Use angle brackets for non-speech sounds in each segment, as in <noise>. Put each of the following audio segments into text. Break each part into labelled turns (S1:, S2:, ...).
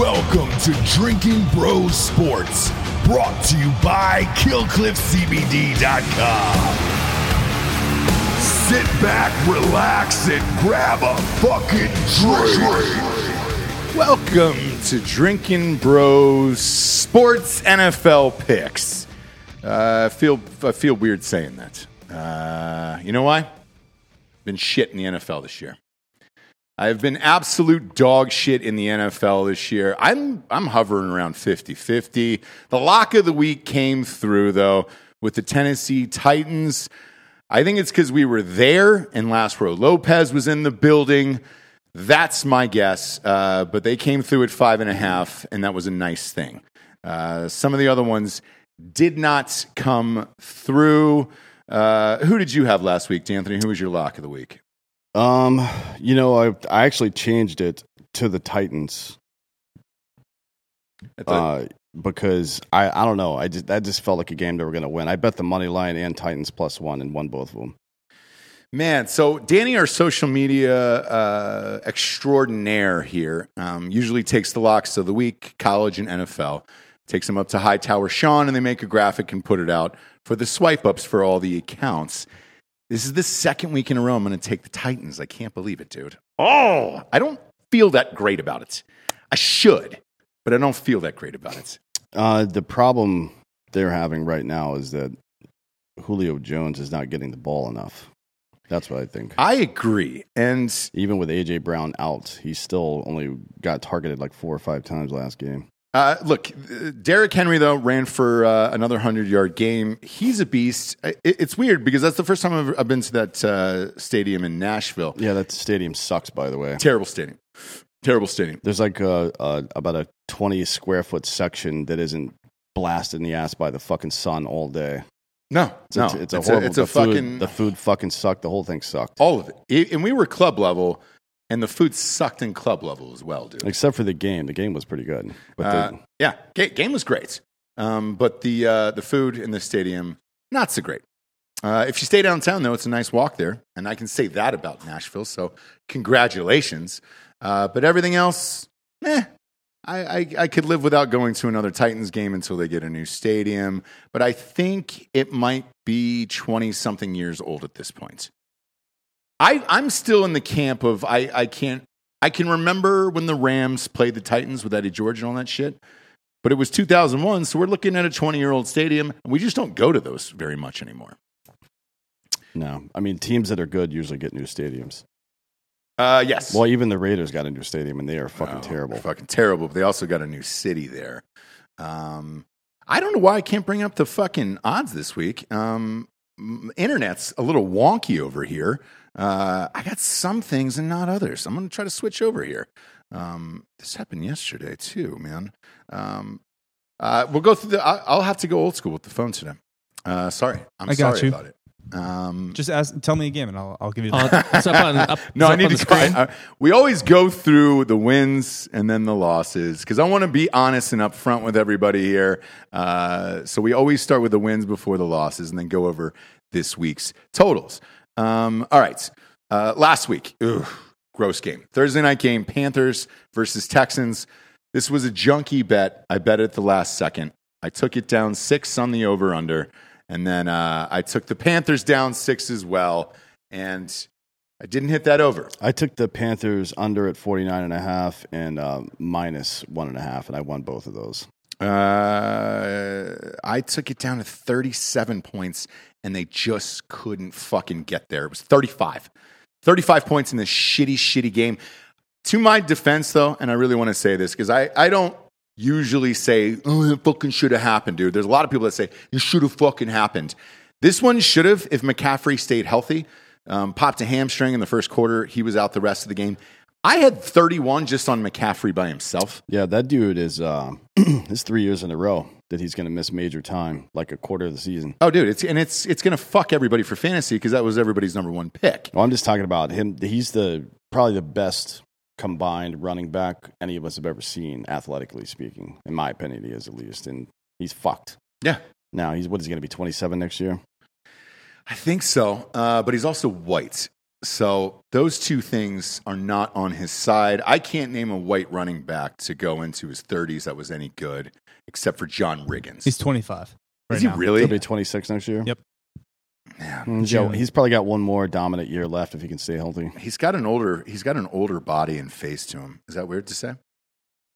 S1: Welcome to Drinking Bros Sports, brought to you by KillcliffCBD.com. Sit back, relax, and grab a fucking drink.
S2: Welcome to Drinking Bros Sports NFL Picks. Uh, I feel I feel weird saying that. Uh, you know why? Been shit in the NFL this year. I have been absolute dog shit in the NFL this year. I'm I'm hovering around 50-50. The lock of the week came through though with the Tennessee Titans. I think it's because we were there and Laszlo Lopez was in the building. That's my guess. Uh, but they came through at five and a half, and that was a nice thing. Uh, some of the other ones did not come through. Uh, who did you have last week, D'Anthony? Who was your lock of the week?
S3: Um, you know, I I actually changed it to the Titans uh, because I I don't know. I just that just felt like a game they were going to win. I bet the money line and Titans plus one and won both of them.
S2: Man, so Danny, our social media uh, extraordinaire here, um, usually takes the locks of the week, college and NFL, takes them up to Hightower Sean, and they make a graphic and put it out for the swipe ups for all the accounts. This is the second week in a row I'm going to take the Titans. I can't believe it, dude. Oh, I don't feel that great about it. I should, but I don't feel that great about it.
S3: Uh, the problem they're having right now is that Julio Jones is not getting the ball enough. That's what I think.
S2: I agree. And
S3: Even with AJ Brown out, he still only got targeted like four or five times last game.
S2: Uh, look, uh, Derrick Henry though ran for uh, another hundred yard game. He's a beast. It, it's weird because that's the first time I've, I've been to that uh, stadium in Nashville.
S3: Yeah, that stadium sucks, by the way.
S2: Terrible stadium. Terrible stadium.
S3: There's like a, a, about a 20 square foot section that isn't blasted in the ass by the fucking sun all day.
S2: No,
S3: It's
S2: no,
S3: a, it's a horrible.
S2: it's a
S3: the food,
S2: fucking
S3: the food fucking sucked. The whole thing sucked,
S2: all of it. it. And we were club level, and the food sucked in club level as well, dude.
S3: except for the game. The game was pretty good, but
S2: Uh,
S3: the,
S2: yeah, ga- game was great, um, but the uh, the food in the stadium not so great. Uh, if you stay downtown, though, it's a nice walk there, and I can say that about Nashville. So congratulations. Uh, but everything else, eh. I, I, I could live without going to another Titans game until they get a new stadium. But I think it might be twenty something years old at this point. I, I'm still in the camp of I, I can't I can remember when the Rams played the Titans with Eddie George and all that shit. But it was 2001, so we're looking at a 20 year old stadium. And we just don't go to those very much anymore.
S3: no. I mean, teams that are good usually get new stadiums.
S2: Uh, yes.
S3: Well, even the Raiders got a new stadium, and they are fucking
S2: Oh,
S3: terrible.
S2: Fucking terrible. But they also got a new city there. Um, I don't know why I can't bring up the fucking odds this week. Um, internet's a little wonky over here. Uh, I got some things and not others. I'm going to try to switch over here. Um, this happened yesterday too, man. Um, uh, we'll go through the. I, I'll have to go old school with the phone today. Uh, sorry, I'm
S4: I got
S2: sorry
S4: you.
S2: about it. Um,
S4: Just ask, tell me again, and I'll, I'll give you. The,
S5: Uh, it's up on, up, <laughs>
S2: no,
S5: it's
S2: I
S5: up
S2: need
S5: on
S2: to.
S5: the
S2: Go, we always go through the wins and then the losses because I want to be honest and upfront with everybody here. Uh, so we always start with the wins before the losses and then go over this week's totals. Um, all right, uh, last week, ugh, gross game. Thursday night game: Panthers versus Texans. This was a junky bet. I bet at the last second. I took it down six on the over under, and then uh, I took the Panthers down six as well, and I didn't hit that over.
S3: I took the Panthers under at 49 and a half and uh, minus one and a half, and I won both of those.
S2: Uh, I took it down to 37 points, and they just couldn't fucking get there. It was 35. 35 points in this shitty, shitty game. To my defense, though, and I really want to say this because I, I don't usually say, oh, it fucking should have happened, dude. There's a lot of people that say, it should have fucking happened. This one should have if McCaffrey stayed healthy. Um, popped a hamstring in the first quarter. He was out the rest of the game. I had 31 just on McCaffrey by himself.
S3: Yeah, that dude is <clears throat> it's three years in a row that he's going to miss major time, like a quarter of the season.
S2: Oh, dude, it's and it's it's gonna fuck everybody for fantasy because that was everybody's number one pick.
S3: Well, I'm just talking about him. He's the probably the best combined running back any of us have ever seen, athletically speaking. In my opinion, he is at least, and he's fucked.
S2: Yeah,
S3: Now he's what is he going to be 27 next year?
S2: I think so. Uh, but he's also white, So those two things are not on his side. I can't name a white running back to go into his 30s that was any good, except for John Riggins.
S4: He's 25. Right
S2: Is he
S4: now.
S2: really?
S3: He'll be 26 next year.
S4: Yep.
S2: Man,
S3: Mm, he's he's probably got one more dominant year left if he can stay healthy.
S2: he's got an older he's got an older body and face to him. Is that weird to say?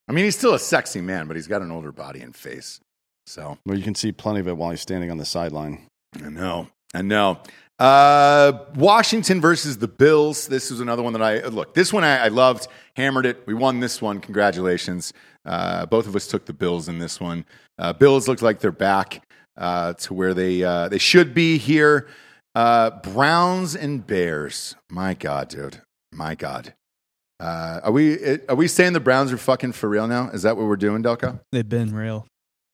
S2: I mean, he's still a sexy man, but he's got an older body and face. So
S3: Well, you can see plenty of it while he's standing on the sideline.
S2: I know. I know. Uh, Washington versus the Bills. This is another one that I look. This one I, I loved. Hammered it. We won this one. Congratulations. Uh, both of us took the Bills in this one. Uh, Bills look like they're back uh, to where they uh, they should be here. Uh, Browns and Bears. My God, dude. My God. Uh, are we are we saying the Browns are fucking for real now? Is that what we're doing, Delco?
S4: They've been real.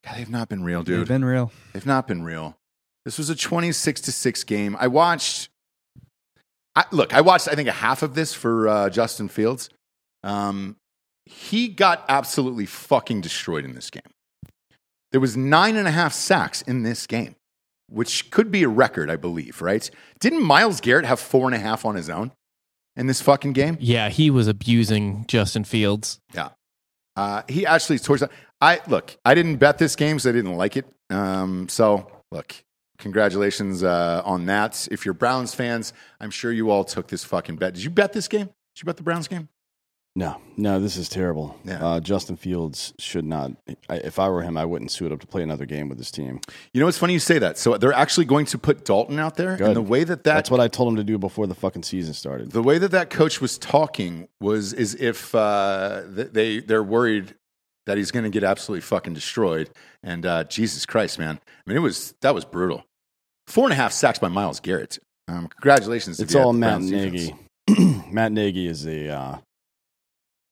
S2: God, they've not been real, dude.
S4: They've been real.
S2: They've not been real. This was a 26 to 6 game. I watched I, look, I watched I think a half of this for uh, Justin Fields. Um, he got absolutely fucking destroyed in this game. There was nine and a half sacks in this game, which could be a record, I believe, right? Didn't Myles Garrett have four and a half on his own in this fucking game?
S5: Yeah, he was abusing Justin Fields.
S2: Yeah. Uh, he actually towards I look. I didn't bet this game because I didn't like it. Um, so look, congratulations uh, on that. If you're Browns fans, I'm sure you all took this fucking bet. Did you bet this game? Did you bet the Browns game?
S3: No, no, this is terrible.
S2: Yeah.
S3: Uh, Justin Fields should not. I, if I were him, I wouldn't suit up to play another game with this team.
S2: You know, it's funny you say that. So they're actually going to put Dalton out there,
S3: Good.
S2: and the way that that
S3: That's what I told him to do before the fucking season started.
S2: the way that that coach was talking was as if uh, they they're worried that he's going to get absolutely fucking destroyed. And uh, Jesus Christ, man! I mean, it was that was brutal. Four and a half sacks by Myles Garrett. Um, congratulations! if
S3: It's
S2: you
S3: all Matt Nagy. <clears throat> Matt Nagy is a uh,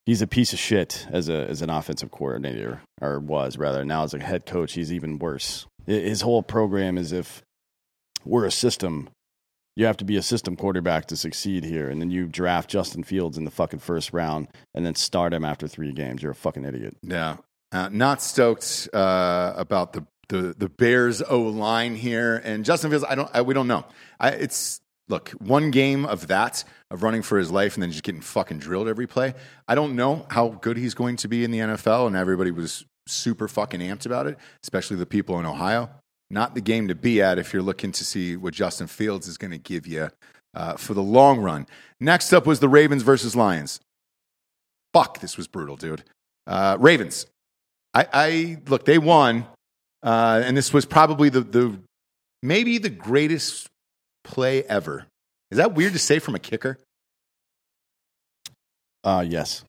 S3: he's a piece of shit as a as an offensive coordinator, or was rather. Now as a head coach, he's even worse. His whole program is if we're a system. You have to be a system quarterback to succeed here, and then you draft Justin Fields in the fucking first round, and then start him after three games. You're a fucking idiot.
S2: Yeah, uh, not stoked uh, about the the the Bears O line here, and Justin Fields. I don't. I, we don't know. I, it's look one game of that of running for his life and then just getting fucking drilled every play. I don't know how good he's going to be in the NFL, and everybody was super fucking amped about it, especially the people in Ohio. Not the game to be at if you're looking to see what Justin Fields is going to give you uh, for the long run. Next up was the Ravens versus Lions. Fuck, this was brutal, dude. Uh, Ravens. I, I look, they won, uh, and this was probably the, the maybe the greatest play ever. Is that weird to say from a kicker?
S3: Uh, yes,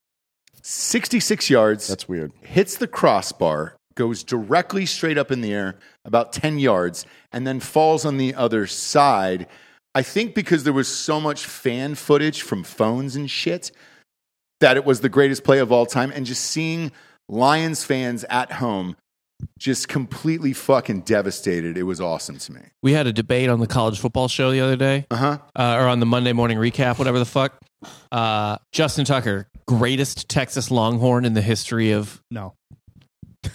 S2: 66 yards,
S3: that's weird.
S2: hits the crossbar, goes directly straight up in the air, about 10 yards, and then falls on the other side. I think because there was so much fan footage from phones and shit that it was the greatest play of all time. And just seeing Lions fans at home just completely fucking devastated, it was awesome to me.
S5: We had a debate on the college football show the other day,
S2: Uh huh.
S5: uh, or on the Monday morning recap, whatever the fuck. Uh, Justin Tucker, greatest Texas Longhorn in the history of
S4: No.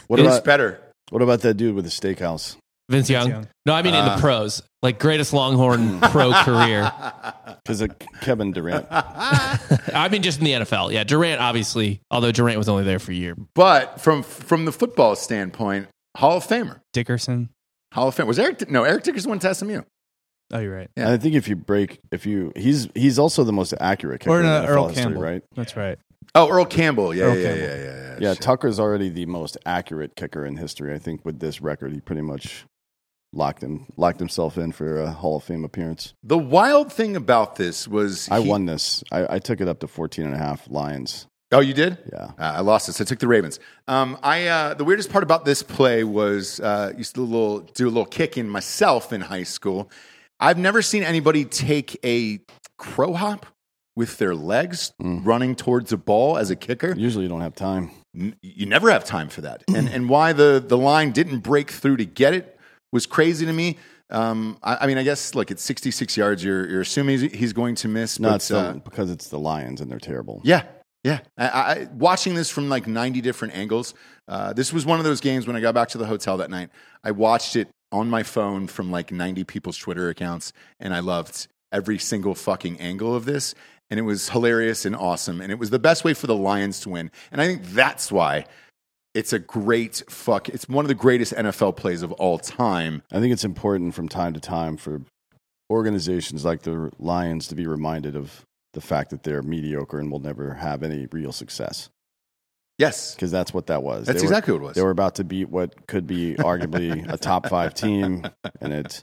S3: What
S2: It's
S3: about
S2: better.
S3: what about that dude with the steakhouse?
S5: Vince Young.
S4: Young.
S5: No, I mean in the ah. pros, like greatest Longhorn pro <laughs> career.
S3: Because of Kevin Durant. <laughs>
S5: I mean just in the NFL. Yeah, Durant obviously, although Durant was only there for a year.
S2: But from from the football standpoint, Hall of Famer.
S4: Dickerson.
S2: Hall of Fame. Was Eric no Eric Dickerson went to SMU.
S4: Oh, you're right.
S2: Yeah.
S3: I think if you break, if you, he's he's also the most accurate kicker
S4: Or
S3: in
S4: no,
S3: NFL
S4: Earl
S3: history,
S4: Campbell.
S3: right?
S4: That's right.
S2: Oh, Earl Campbell. Yeah,
S4: Earl
S2: yeah,
S4: Campbell.
S2: yeah, yeah, yeah.
S3: Yeah,
S2: Shit.
S3: Tucker's already the most accurate kicker in history. I think with this record, he pretty much locked him locked himself in for a Hall of Fame appearance.
S2: The wild thing about this was
S3: I
S2: he-
S3: won this. I, I took it up to 14 and a half Lions.
S2: Oh, you did?
S3: Yeah.
S2: Uh, I lost it, so I took the Ravens. Um, I uh, the weirdest part about this play was uh, used to do a little do a little kicking myself in high school. I've never seen anybody take a crow hop with their legs running towards a ball as a kicker.
S3: Usually you don't have time.
S2: You never have time for that. And and why the the line didn't break through to get it was crazy to me. Um, I, I mean, I guess look, it's 66 yards. You're you're assuming he's- he's going to miss.
S3: No,
S2: but,
S3: it's the,
S2: uh,
S3: because it's the Lions and they're terrible.
S2: yeah, yeah. I, I, watching this from like 90 different angles. Uh, this was one of those games when I got back to the hotel that night. I watched it on my phone from like 90 people's Twitter accounts, and I loved every single fucking angle of this. And it was hilarious and awesome. And it was the best way for the Lions to win. And I think that's why it's a great fuck. It's one of the greatest NFL plays of all time.
S3: I think it's important from time to time for organizations like the Lions to be reminded of the fact that they're mediocre and will never have any real success.
S2: Yes.
S3: Because that's what that was.
S2: That's
S3: They were-
S2: exactly what it was.
S3: They were about to beat what could be arguably a top five team, and it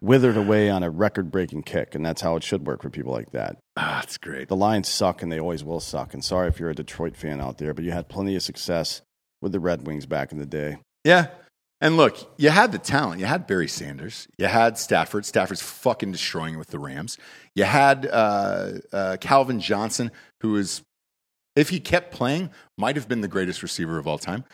S3: withered away on a record breaking kick. And that's how it should work for people like that.
S2: Ah, that's great.
S3: The Lions suck, and they always will suck. And sorry if you're a Detroit fan out there, but you had plenty of success with the Red Wings back in the day.
S2: Yeah. And look, you had the talent. You had Barry Sanders. You had Stafford. Stafford's fucking destroying it with the Rams. You had uh, uh, Calvin Johnson, who is, if he kept playing, might have been the greatest receiver of all time.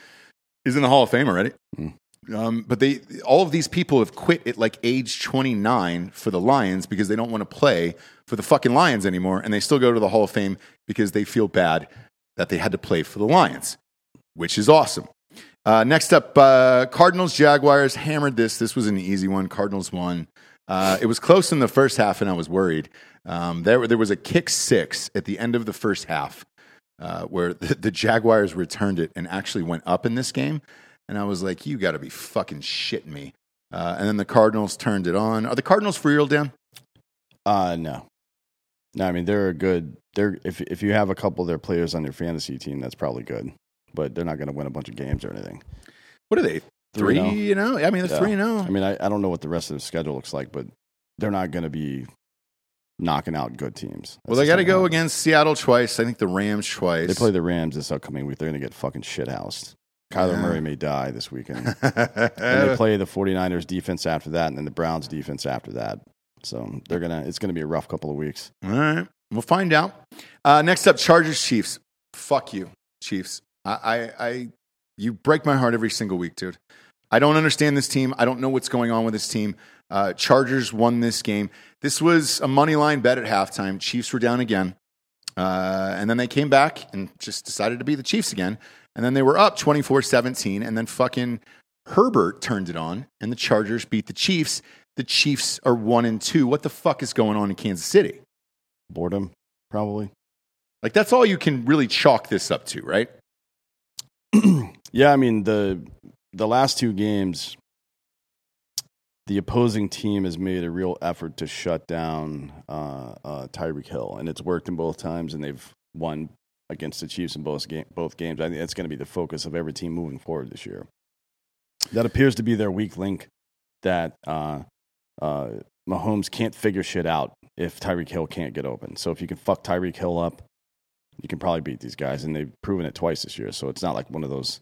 S2: He's in the Hall of Fame already.
S3: Mm.
S2: Um, but they, all of these people have quit at like age 29 for the Lions because they don't want to play for the fucking Lions anymore. And they still go to the Hall of Fame because they feel bad that they had to play for the Lions, which is awesome. Uh, next up, uh, Cardinals Jaguars hammered this. This was an easy one. Cardinals won. Uh, it was close in the first half, and I was worried. Um, there, there was a kick six at the end of the first half uh, where the, the Jaguars returned it and actually went up in this game. And I was like, you got to be fucking shitting me. Uh, and then the Cardinals turned it on. Are the Cardinals for real, Dan?
S3: Uh no. No, I mean they're a good they're if if you have a couple of their players on your fantasy team, that's probably good. But they're not gonna win a bunch of games or anything.
S2: What are they? Three,
S3: Three oh.
S2: you know? I mean, they're
S3: Yeah.
S2: three and oh.
S3: I mean I, I don't know what the rest of the schedule looks like, but they're not gonna be knocking out good teams.
S2: Well, they got to go against Seattle twice. I think the Rams twice.
S3: They play the Rams this upcoming week. They're gonna get fucking shit housed. Kyler
S2: Yeah.
S3: Murray may die this weekend. <laughs> and they play the 49ers defense after that and then the Browns defense after that. So they're gonna it's gonna be a rough couple of weeks.
S2: All right. We'll find out. Uh, next up, Chargers Chiefs. Fuck you, Chiefs. I, I, I, you break my heart every single week, dude. I don't understand this team. I don't know what's going on with this team. Uh, Chargers won this game. This was a money line bet at halftime. Chiefs were down again. Uh, and then they came back and just decided to be the Chiefs again. And then they were up 24 17. And then fucking Herbert turned it on, and the Chargers beat the Chiefs. The Chiefs are one and two. What the fuck is going on in Kansas City?
S3: Boredom, probably.
S2: Like that's all you can really chalk this up to, right? <clears throat>
S3: Yeah, I mean the the last two games, the opposing team has made a real effort to shut down uh, uh, Tyreek Hill, and it's worked in both times, and they've won against the Chiefs in both game, both games. I think that's going to be the focus of every team moving forward this year. That appears to be their weak link. That uh, uh, Mahomes can't figure shit out if Tyreek Hill can't get open. So if you can fuck Tyreek Hill up, you can probably beat these guys, and they've proven it twice this year. So it's not like one of those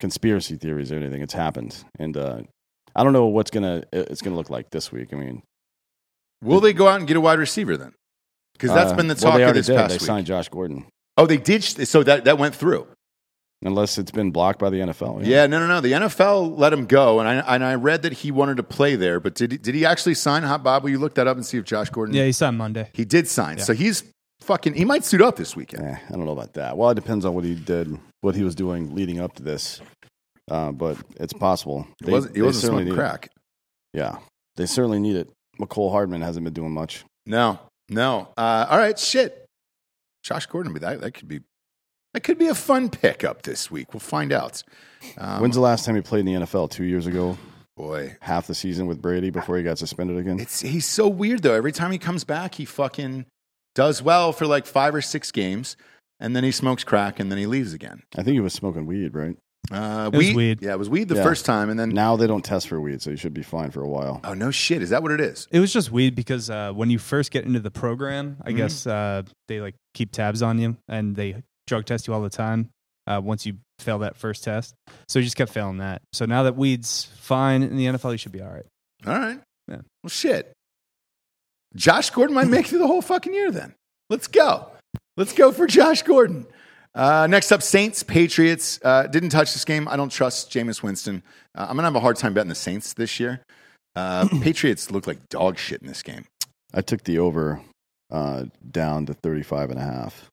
S3: conspiracy theories or anything. It's happened, and uh, I don't know what's gonna it's gonna look like this week. I mean,
S2: Will they go out and get a wide receiver then? Because that's
S3: uh,
S2: been the
S3: well,
S2: talk
S3: they
S2: of
S3: already
S2: this
S3: did.
S2: past
S3: They
S2: week.
S3: signed Josh Gordon,
S2: oh, they did. So that that went through.
S3: unless it's been blocked by the NFL.
S2: Yeah, no, no, no. The NFL let him go, and I and I read that he wanted to play there. But did he, did he actually sign? Hot Bob, will you look that up and see if Josh Gordon?
S4: Yeah, he signed Monday.
S2: he did sign.
S4: Yeah.
S2: So he's fucking. He might suit up this weekend.
S3: Eh, I don't know about that. Well, it depends on what he did, what he was doing leading up to this. Uh, but it's possible.
S2: It wasn't, he
S3: they
S2: wasn't
S3: certainly
S2: smoking
S3: need it.
S2: crack.
S3: Yeah, they certainly need it. Mecole Hardman hasn't been doing much.
S2: No, no. Uh, all right, shit. Josh Gordon, that that could be that could be a fun pickup this week. We'll find out. Um,
S3: When's the last time he played in the NFL? Two years ago,
S2: boy?
S3: half the season with Brady before he got suspended again.
S2: It's he's so weird though. Every time he comes back, he fucking does well for like five or six games, and then he smokes crack, and then he leaves again.
S3: I think he was smoking weed, right?
S2: Uh,
S4: It was weed.
S2: Yeah, it was weed the
S3: Yeah.
S2: first time, and then
S3: Now they don't test for weed, so you should be fine for a while.
S2: oh no shit, is that what it is?
S4: It was just weed because uh, when you first get into the program, I
S2: Mhm.
S4: guess uh, they like keep tabs on you and they drug test you all the time. Uh, once you fail that first test, so you just kept failing that. So now that weed's fine in the NFL, you should be all right.
S2: All right.
S4: Yeah.
S2: Well, shit. Josh Gordon might make it through the whole fucking year then. Let's go. Let's go for Josh Gordon. Uh, next up, Saints, Patriots. Uh, didn't touch this game. I don't trust Jameis Winston. Uh, I'm going to have a hard time betting the Saints this year. Uh, <clears throat> Patriots look like dog shit in this game.
S3: I took the over uh, down to 35 and a half.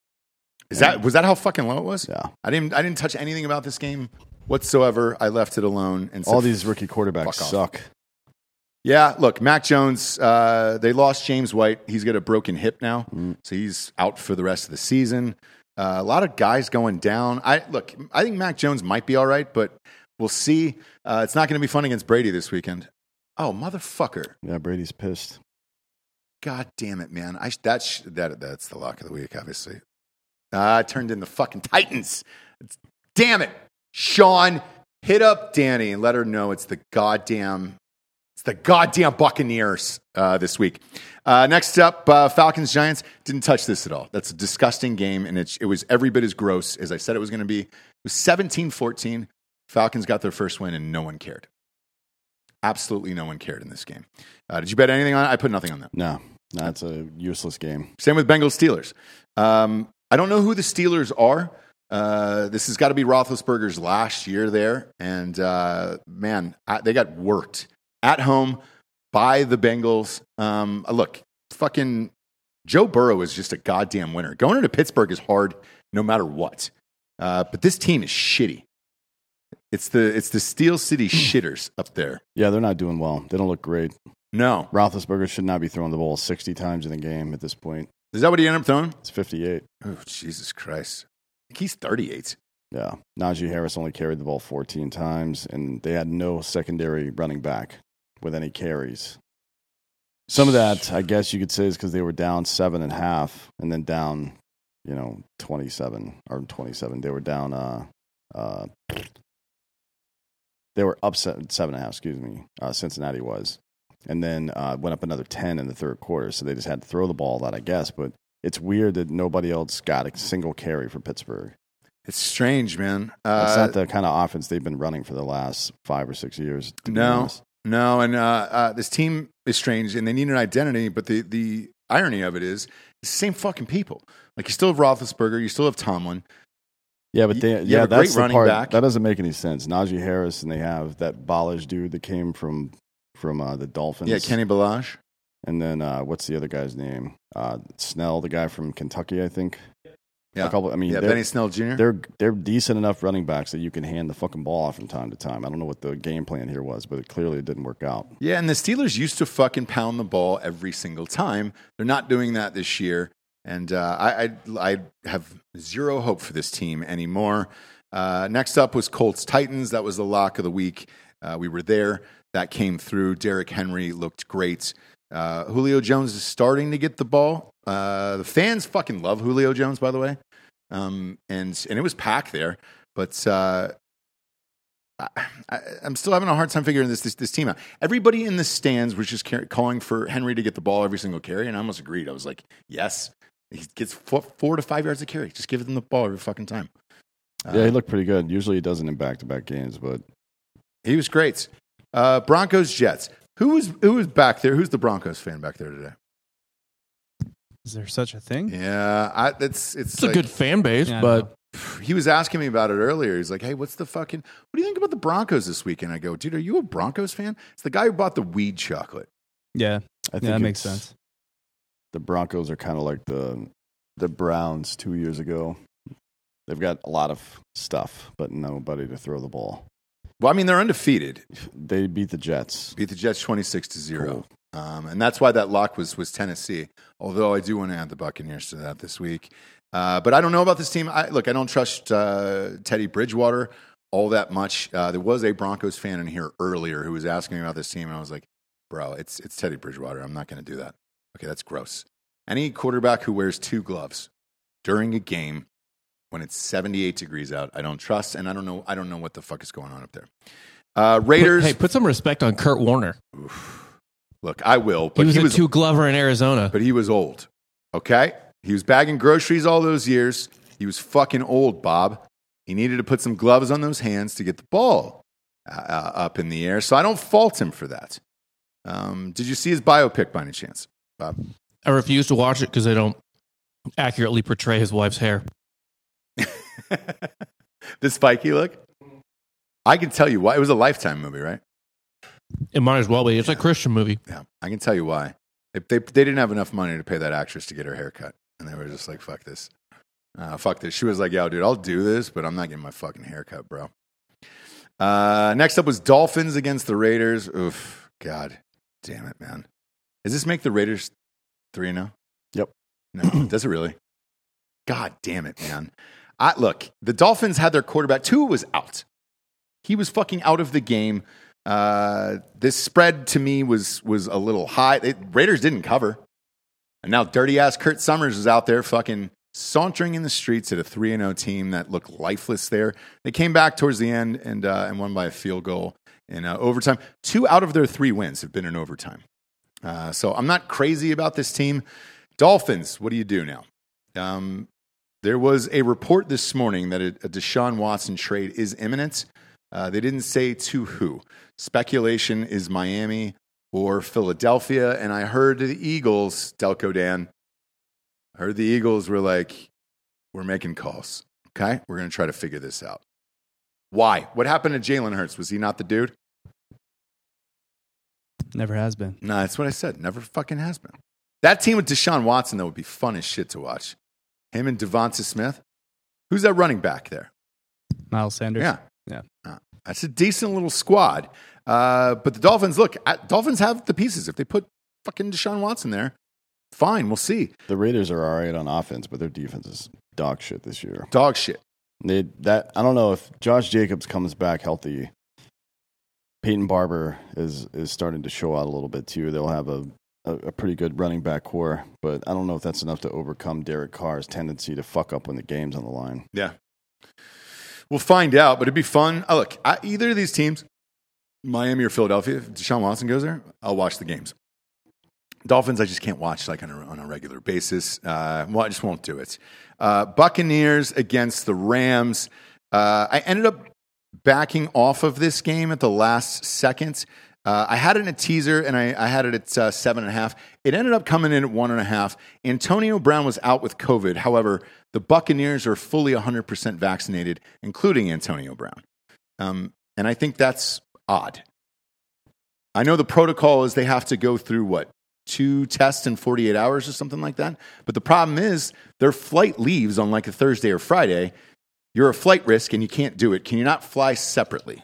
S2: Is that was that how fucking low it was?
S3: Yeah.
S2: I didn't I didn't touch anything about this game whatsoever. I left it alone and said,
S3: All these rookie quarterbacks suck.
S2: Yeah, look, Mac Jones, uh, they lost James White. He's got a broken hip now, so he's out for the rest of the season. Uh, a lot of guys going down. I look, I think Mac Jones might be all right, but we'll see. Uh, it's not going to be fun against Brady this weekend. Oh, motherfucker.
S3: Yeah, Brady's pissed.
S2: God damn it, man. I, that, sh- that, that's the lock of the week, obviously. Uh, I turned in the fucking Titans. It's- damn it. Sean, hit up Danny and let her know it's the goddamn, it's the goddamn Buccaneers uh, this week. Uh, next up, uh, Falcons Giants. Didn't touch this at all. That's a disgusting game, and it, it was every bit as gross as I said it was going to be. It was 17 14. Falcons got their first win, and no one cared. Absolutely no one cared in this game. Uh, did you bet anything on it? I put nothing on that.
S3: No, that's a useless game.
S2: Same with Bengals Steelers. Um, I don't know who the Steelers are. Uh, this has got to be Roethlisberger's last year there, and uh, man, I, they got worked at home by the Bengals. Um, look, fucking Joe Burrow is just a goddamn winner. Going into Pittsburgh is hard, no matter what. Uh, but this team is shitty. It's the it's the Steel City shitters up there.
S3: Yeah, they're not doing well. They don't look great.
S2: No,
S3: Roethlisberger should not be throwing the ball 60 times in the game at this point.
S2: is that what he ended up throwing?
S3: It's 58.
S2: Oh, Jesus Christ! I think he's thirty eight.
S3: Yeah. Najee Harris only carried the ball 14 times, and they had no secondary running back with any carries. Some of that, I guess you could say, is because they were down seven and a half and then down, you know, 27 or 27. They were down, uh, uh, they were up se- seven and a half, excuse me. Uh, Cincinnati was. And then uh, went up another 10 in the third quarter. So they just had to throw the ball that, I guess. But it's weird that nobody else got a single carry for Pittsburgh.
S2: It's strange, man.
S3: That's
S2: Uh,
S3: not the kind of offense they've been running for the last five or six years.
S2: No. No, and uh, uh, this team is strange, and they need an identity. But the the irony of it is, it's the same fucking people. Like you still have Roethlisberger, you still have Tomlin.
S3: Yeah, but they,
S2: you
S3: yeah,
S2: a great
S3: that's the part
S2: back.
S3: that doesn't make any sense. Najee Harris, and they have that Ballage dude that came from from uh, the Dolphins.
S2: Yeah, Kenny Ballage.
S3: and then uh, what's the other guy's name? Uh, Snell, the guy from Kentucky, I think.
S2: Yeah,
S3: A couple, I mean,
S2: yeah, Benny Snell Jr.
S3: they're they're decent enough running backs that you can hand the fucking ball off from time to time. I don't know what the game plan here was, but it clearly it didn't work out.
S2: Yeah, and the Steelers used to fucking pound the ball every single time. They're not doing that this year, and uh, I, I I have zero hope for this team anymore. Uh, next up was Colts Titans. That was the lock of the week. Uh, we were there. That came through. Derrick Henry looked great. Uh, Julio Jones is starting to get the ball. Uh, the fans fucking love Julio Jones, by the way, um, and and it was packed there. But uh, I, I, I'm still having a hard time figuring this, this this team out. Everybody in the stands was just car- calling for Henry to get the ball every single carry, and I almost agreed. I was like, yes, he gets four, four to five yards a carry. Just give them the ball every fucking time. Uh,
S3: yeah, he looked pretty good. Usually he doesn't in back to back games, but
S2: he was great. Uh, Broncos Jets. Who was who was back there? Who's the Broncos fan back there today?
S4: Is there such a thing?
S2: Yeah, I, it's it's,
S5: It's a good fan base,
S4: Yeah,
S5: but <sighs>
S2: he was asking me about it earlier. He's like, "Hey, what's the fucking? What do you think about the Broncos this weekend?" I go, "Dude, are you a Broncos fan?" It's the guy who bought the weed chocolate.
S4: Yeah,
S3: I think
S4: yeah, that makes sense.
S3: the Broncos are kind of like the the Browns two years ago. They've got a lot of stuff, but nobody to throw the ball.
S2: Well, I mean, they're undefeated.
S3: They beat the Jets.
S2: Beat the Jets twenty six to zero.
S3: Cool.
S2: Um, and that's why that lock was was Tennessee. Although I do want to add the Buccaneers to that this week. Uh, but I don't know about this team. I, look, I don't trust uh, Teddy Bridgewater all that much. Uh, there was a Broncos fan in here earlier who was asking me about this team, and I was like, "Bro, it's it's Teddy Bridgewater. I'm not going to do that. Okay, that's gross. Any quarterback who wears two gloves during a game when it's 78 degrees out, I don't trust, and I don't know. I don't know what the fuck is going on up there. Uh,
S5: put,
S2: Raiders.
S5: hey, put some respect on Kurt Warner.
S2: Look, I will, but
S5: he was
S2: he
S5: a two glover in Arizona.
S2: but he was old. Okay? He was bagging groceries all those years. He was fucking old, Bob. He needed to put some gloves on those hands to get the ball uh, uh, up in the air. So I don't fault him for that. Um, did you see his biopic by any chance, Bob?
S5: I refuse to watch it because they don't accurately portray his wife's hair. <laughs>
S2: the spiky look? I can tell you why. It was a Lifetime movie, right?
S5: It might as well be. It's a Christian movie.
S2: Yeah, I can tell you why. They, they, they didn't have enough money to pay that actress to get her hair cut. And they were just like, fuck this. Uh, fuck this. She was like, yo, dude, I'll do this, but I'm not getting my fucking haircut, bro. Uh, next up was Dolphins against the Raiders. Oof, God. damn it, man. Does this make the Raiders 3 0?
S3: Yep.
S2: No, does it really? God damn it, man. I, look, the Dolphins had their quarterback. Tua was out. He was fucking out of the game. Uh, this spread to me was was a little high. It, Raiders didn't cover. And now dirty ass Kurt Summers is out there fucking sauntering in the streets at a 3 0 team that looked lifeless there. They came back towards the end and, uh, and won by a field goal in uh, overtime. Two out of their three wins have been in overtime. Uh, so I'm not crazy about this team. Dolphins, what do you do now? Um, there was a report this morning that a, a Deshaun Watson trade is imminent. Uh, they didn't say to who. Speculation is Miami or Philadelphia. And I heard the Eagles, Delco Dan, I heard the Eagles were like, we're making calls. Okay. We're going to try to figure this out. Why? What happened to Jalen Hurts? Was he not the dude?
S4: Never has been.
S2: No, that's what I said. Never fucking has been. That team with Deshaun Watson, though, would be fun as shit to watch. Him and Devonta Smith. Who's that running back there?
S4: Miles Sanders.
S2: Yeah.
S4: Yeah.
S2: Uh, that's a decent little squad. Uh, but the Dolphins, look, uh, Dolphins have the pieces. If they put fucking Deshaun Watson there, fine. We'll see.
S3: The Raiders are all right on offense, but their defense is dog shit this year.
S2: Dog shit.
S3: They that I don't know if Josh Jacobs comes back healthy. Peyton Barber is is starting to show out a little bit too. They'll have a, a, a pretty good running back corps, but I don't know if that's enough to overcome Derek Carr's tendency to fuck up when the game's on the line.
S2: Yeah. We'll find out, but it'd be fun. Uh, look, I, either of these teams, Miami or Philadelphia, if Deshaun Watson goes there, I'll watch the games. Dolphins, I just can't watch like on a, on a regular basis. Uh, well, I just won't do it. Uh, Buccaneers against the Rams. Uh, I ended up backing off of this game at the last second. Uh, I had it in a teaser and I, I had it at uh, seven and a half. It ended up coming in at one and a half. Antonio Brown was out with COVID. However, the Buccaneers are fully 100% vaccinated, including Antonio Brown. Um, and I think that's odd. I know the protocol is they have to go through what, two tests in 48 hours or something like that? But the problem is their flight leaves on like a Thursday or Friday. You're a flight risk and you can't do it. Can you not fly separately?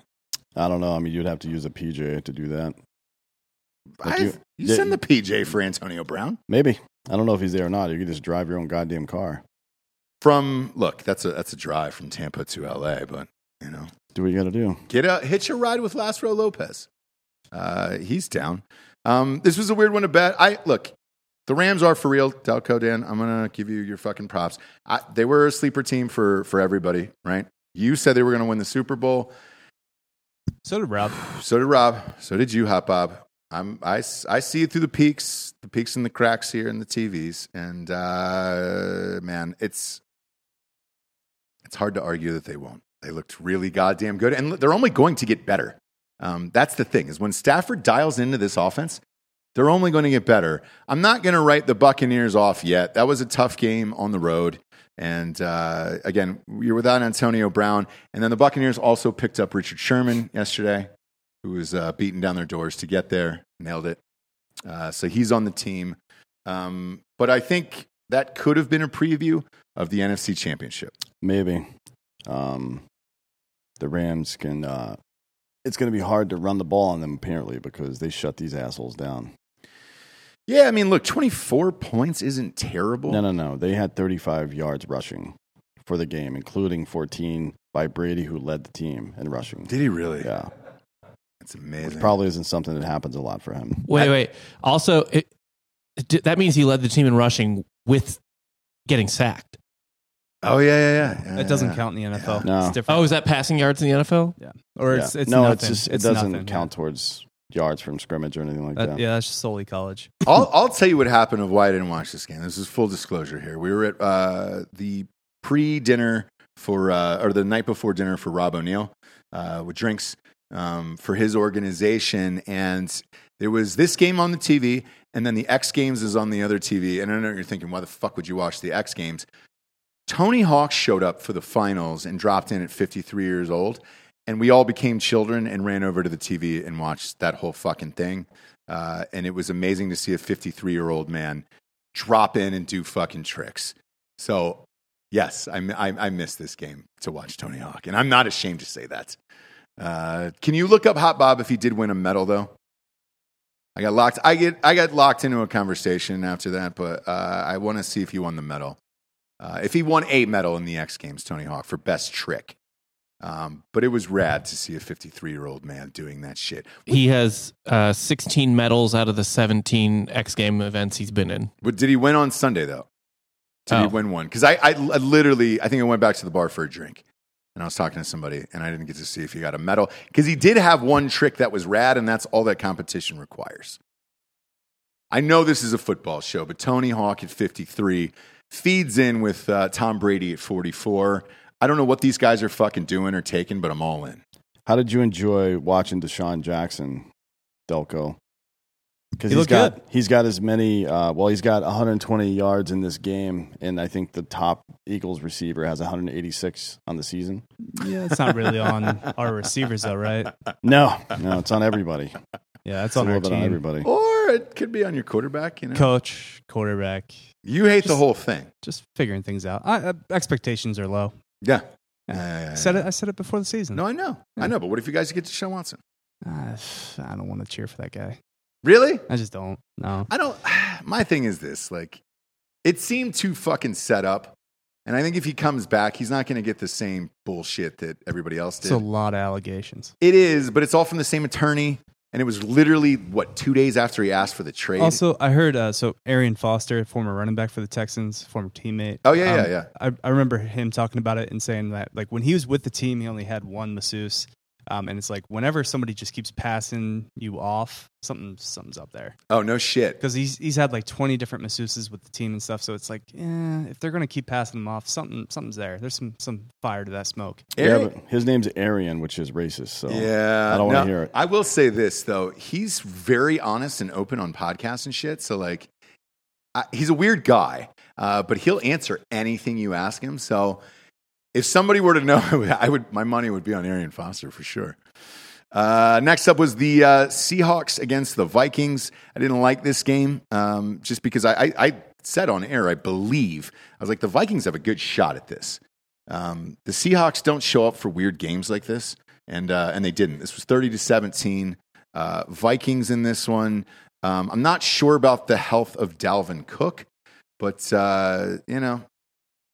S3: I don't know. I mean, you'd have to use a PJ to do that. Like you-
S2: you, send the PJ for Antonio Brown.
S3: Maybe I don't know if he's there or not. You could just drive your own goddamn car.
S2: From look, that's a that's a drive from Tampa to LA, but you know,
S3: Do what you got to do.
S2: get a hitch a ride with Laszlo Lopez. Uh, he's down. Um, this was a weird one to bet. I look, the Rams are for real. Delco Dan, I'm gonna give you your fucking props. I, they were a sleeper team for for everybody, right? You said they were gonna win the Super Bowl.
S4: So did Rob.
S2: So did Rob. So did you, Hot Bob. I'm, I, I see it through the peaks, the peaks and the cracks here in the TVs. And uh, man, it's it's hard to argue that they won't. They looked really goddamn good, and they're only going to get better. Um, that's the thing is when Stafford dials into this offense, they're only going to get better. I'm not going to write the Buccaneers off yet. That was a tough game on the road. And uh, again, you're without Antonio Brown. And then the Buccaneers also picked up Richard Sherman yesterday who was uh, beating down their doors to get there, nailed it. Uh, so he's on the team. Um, but I think that could have been a preview of the NFC Championship.
S3: Maybe. Um, the Rams can. Uh, it's going to be hard to run the ball on them apparently because they shut these assholes down.
S2: Yeah, I mean, look, 24 points isn't terrible.
S3: No, no, no. They had 35 yards rushing for the game, including 14 by Brady, who led the team in rushing.
S2: Did he really?
S3: Yeah,
S2: That's
S3: which
S2: amazing.
S3: probably isn't something that happens a lot for him.
S5: Wait, wait. Also, it, it- that means he led the team in rushing with getting sacked.
S2: oh, yeah, yeah, yeah. yeah
S4: That doesn't
S2: yeah.
S4: count in the NFL.
S3: No.
S4: It's different.
S5: Oh, is that passing yards in the NFL?
S4: yeah. Or it's,
S3: Yeah.
S4: it's
S3: no,
S4: nothing.
S3: it's just it
S4: It's
S3: doesn't
S4: nothing,
S3: count towards yards from scrimmage or anything like
S4: That-
S3: that.
S4: yeah, that's just solely college. <laughs>
S2: I'll, I'll tell you what happened of why I didn't watch this game. This is full disclosure here. We were at uh, the pre dinner for, uh, or the night before dinner for Rob O'Neill uh, with drinks um, for his organization. And there was this game on the TV, and then the X Games is on the other TV. And I know you're thinking, why the fuck would you watch the X Games? Tony Hawk showed up for the finals and dropped in at 53 years old. And we all became children and ran over to the TV and watched that whole fucking thing. Uh, and it was amazing to see a 53 year old man drop in and do fucking tricks. So, yes, I, I, I missed this game to watch Tony Hawk. And I'm not ashamed to say that. Uh, can you look up Hot Bob if he did win a medal, though? I got locked. I get I got locked into a conversation after that, but uh, I want to see if he won the medal. Uh, if he won a medal in the X Games, Tony Hawk for best trick. Um, but it was rad to see a 53 year old man doing that shit.
S5: He has uh, 16 medals out of the 17 X game events he's been in.
S2: But did he win on Sunday though? Did he
S5: Oh.
S2: win one? Because I, I, I literally, I think I went back to the bar for a drink, and I was talking to somebody, and I didn't get to see if he got a medal because he did have one trick that was rad, and that's all that competition requires. I know this is a football show, but Tony Hawk at 53 feeds in with uh, Tom Brady at 44. I don't know what these guys are fucking doing or taking, but I'm all in.
S3: How did you enjoy watching DeSean Jackson, Delco? Because
S4: He
S3: he's
S4: looked
S3: got
S4: good.
S3: he's got as many. Uh, well, he's got 120 yards in this game, and I think the top Eagles receiver has 186 on the season.
S4: Yeah, it's not really on <laughs> our receivers though, right?
S3: No, no, it's on everybody.
S4: Yeah, that's
S3: It's a
S4: on our
S3: little bit on everybody.
S2: Or it could be on your quarterback. You know,
S4: Coach, quarterback,
S2: you hate the whole thing.
S4: just figuring things out. I, uh, expectations are low.
S2: Yeah.
S4: Yeah.
S2: Yeah, yeah, yeah,
S4: I said it. I said it before the season.
S2: No, I know. I know. But what if you guys get Deshaun Watson?
S4: Ah, I don't want to cheer for that guy.
S2: Really?
S4: I just don't. No.
S2: I don't. <sighs> My thing is this: like, it seemed too fucking set up, and I think if he comes back, he's not going to get the same bullshit that everybody else
S4: It's
S2: did.
S4: a lot of allegations.
S2: it is, but it's all from the same attorney, and it was literally what two days after he asked for the trade.
S4: Also, I heard uh, so Arian Foster, former running back for the Texans, former teammate.
S2: Oh, yeah, yeah,
S4: um,
S2: yeah.
S4: I, I remember him talking about it and saying that like when he was with the team, he only had one masseuse, um, and it's like whenever somebody just keeps passing you off, something something's up there
S2: oh no shit.
S4: because he's he's had like twenty different masseuses with the team and stuff. So it's like, yeah, if they're gonna keep passing them off, something something's there. There's some some fire to that smoke.
S3: Yeah, but his name's Arian, which is racist. So
S2: Yeah,
S3: I don't want to hear it.
S2: I will say this though: he's very honest and open on podcasts and shit. So like, I, he's a weird guy, uh, but he'll answer anything you ask him. So if somebody were to know, <laughs> I would. My money would be on Arian Foster for sure. Uh, next up was the uh, Seahawks against the Vikings. I didn't like this game um, just because I, I, I said on air, I believe, I was like, the Vikings have a good shot at this. Um, the Seahawks don't show up for weird games like this, and uh, and they didn't. This was thirty to seventeen. Uh, Vikings in this one. Um, I'm not sure about the health of Dalvin Cook, but uh, you know,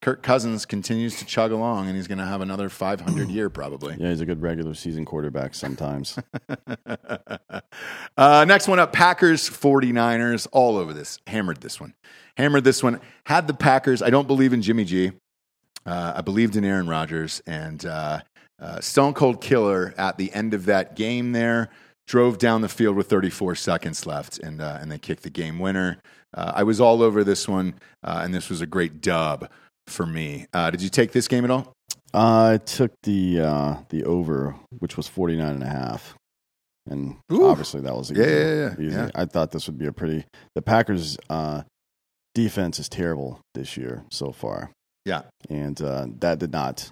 S2: Kirk Cousins continues to chug along, and he's going to have another 500 year probably.
S3: Yeah, he's a good regular season quarterback sometimes. <laughs>
S2: uh, next one up Packers 49ers. All over this. Hammered this one. Hammered this one. Had the Packers. I don't believe in Jimmy G. Uh, I believed in Aaron Rodgers. And uh, uh, Stone Cold Killer at the end of that game there drove down the field with 34 seconds left, and, uh, and they kicked the game winner. Uh, I was all over this one, uh, and this was a great dub for me. Uh, did you take this game at all?
S3: I took the uh, the over, which was 49 and a half. And
S2: Ooh.
S3: obviously that was easy.
S2: Yeah, yeah, yeah,
S3: easy.
S2: yeah.
S3: I thought this would be a pretty the Packers uh, defense is terrible this year so far.
S2: Yeah.
S3: And uh, that did not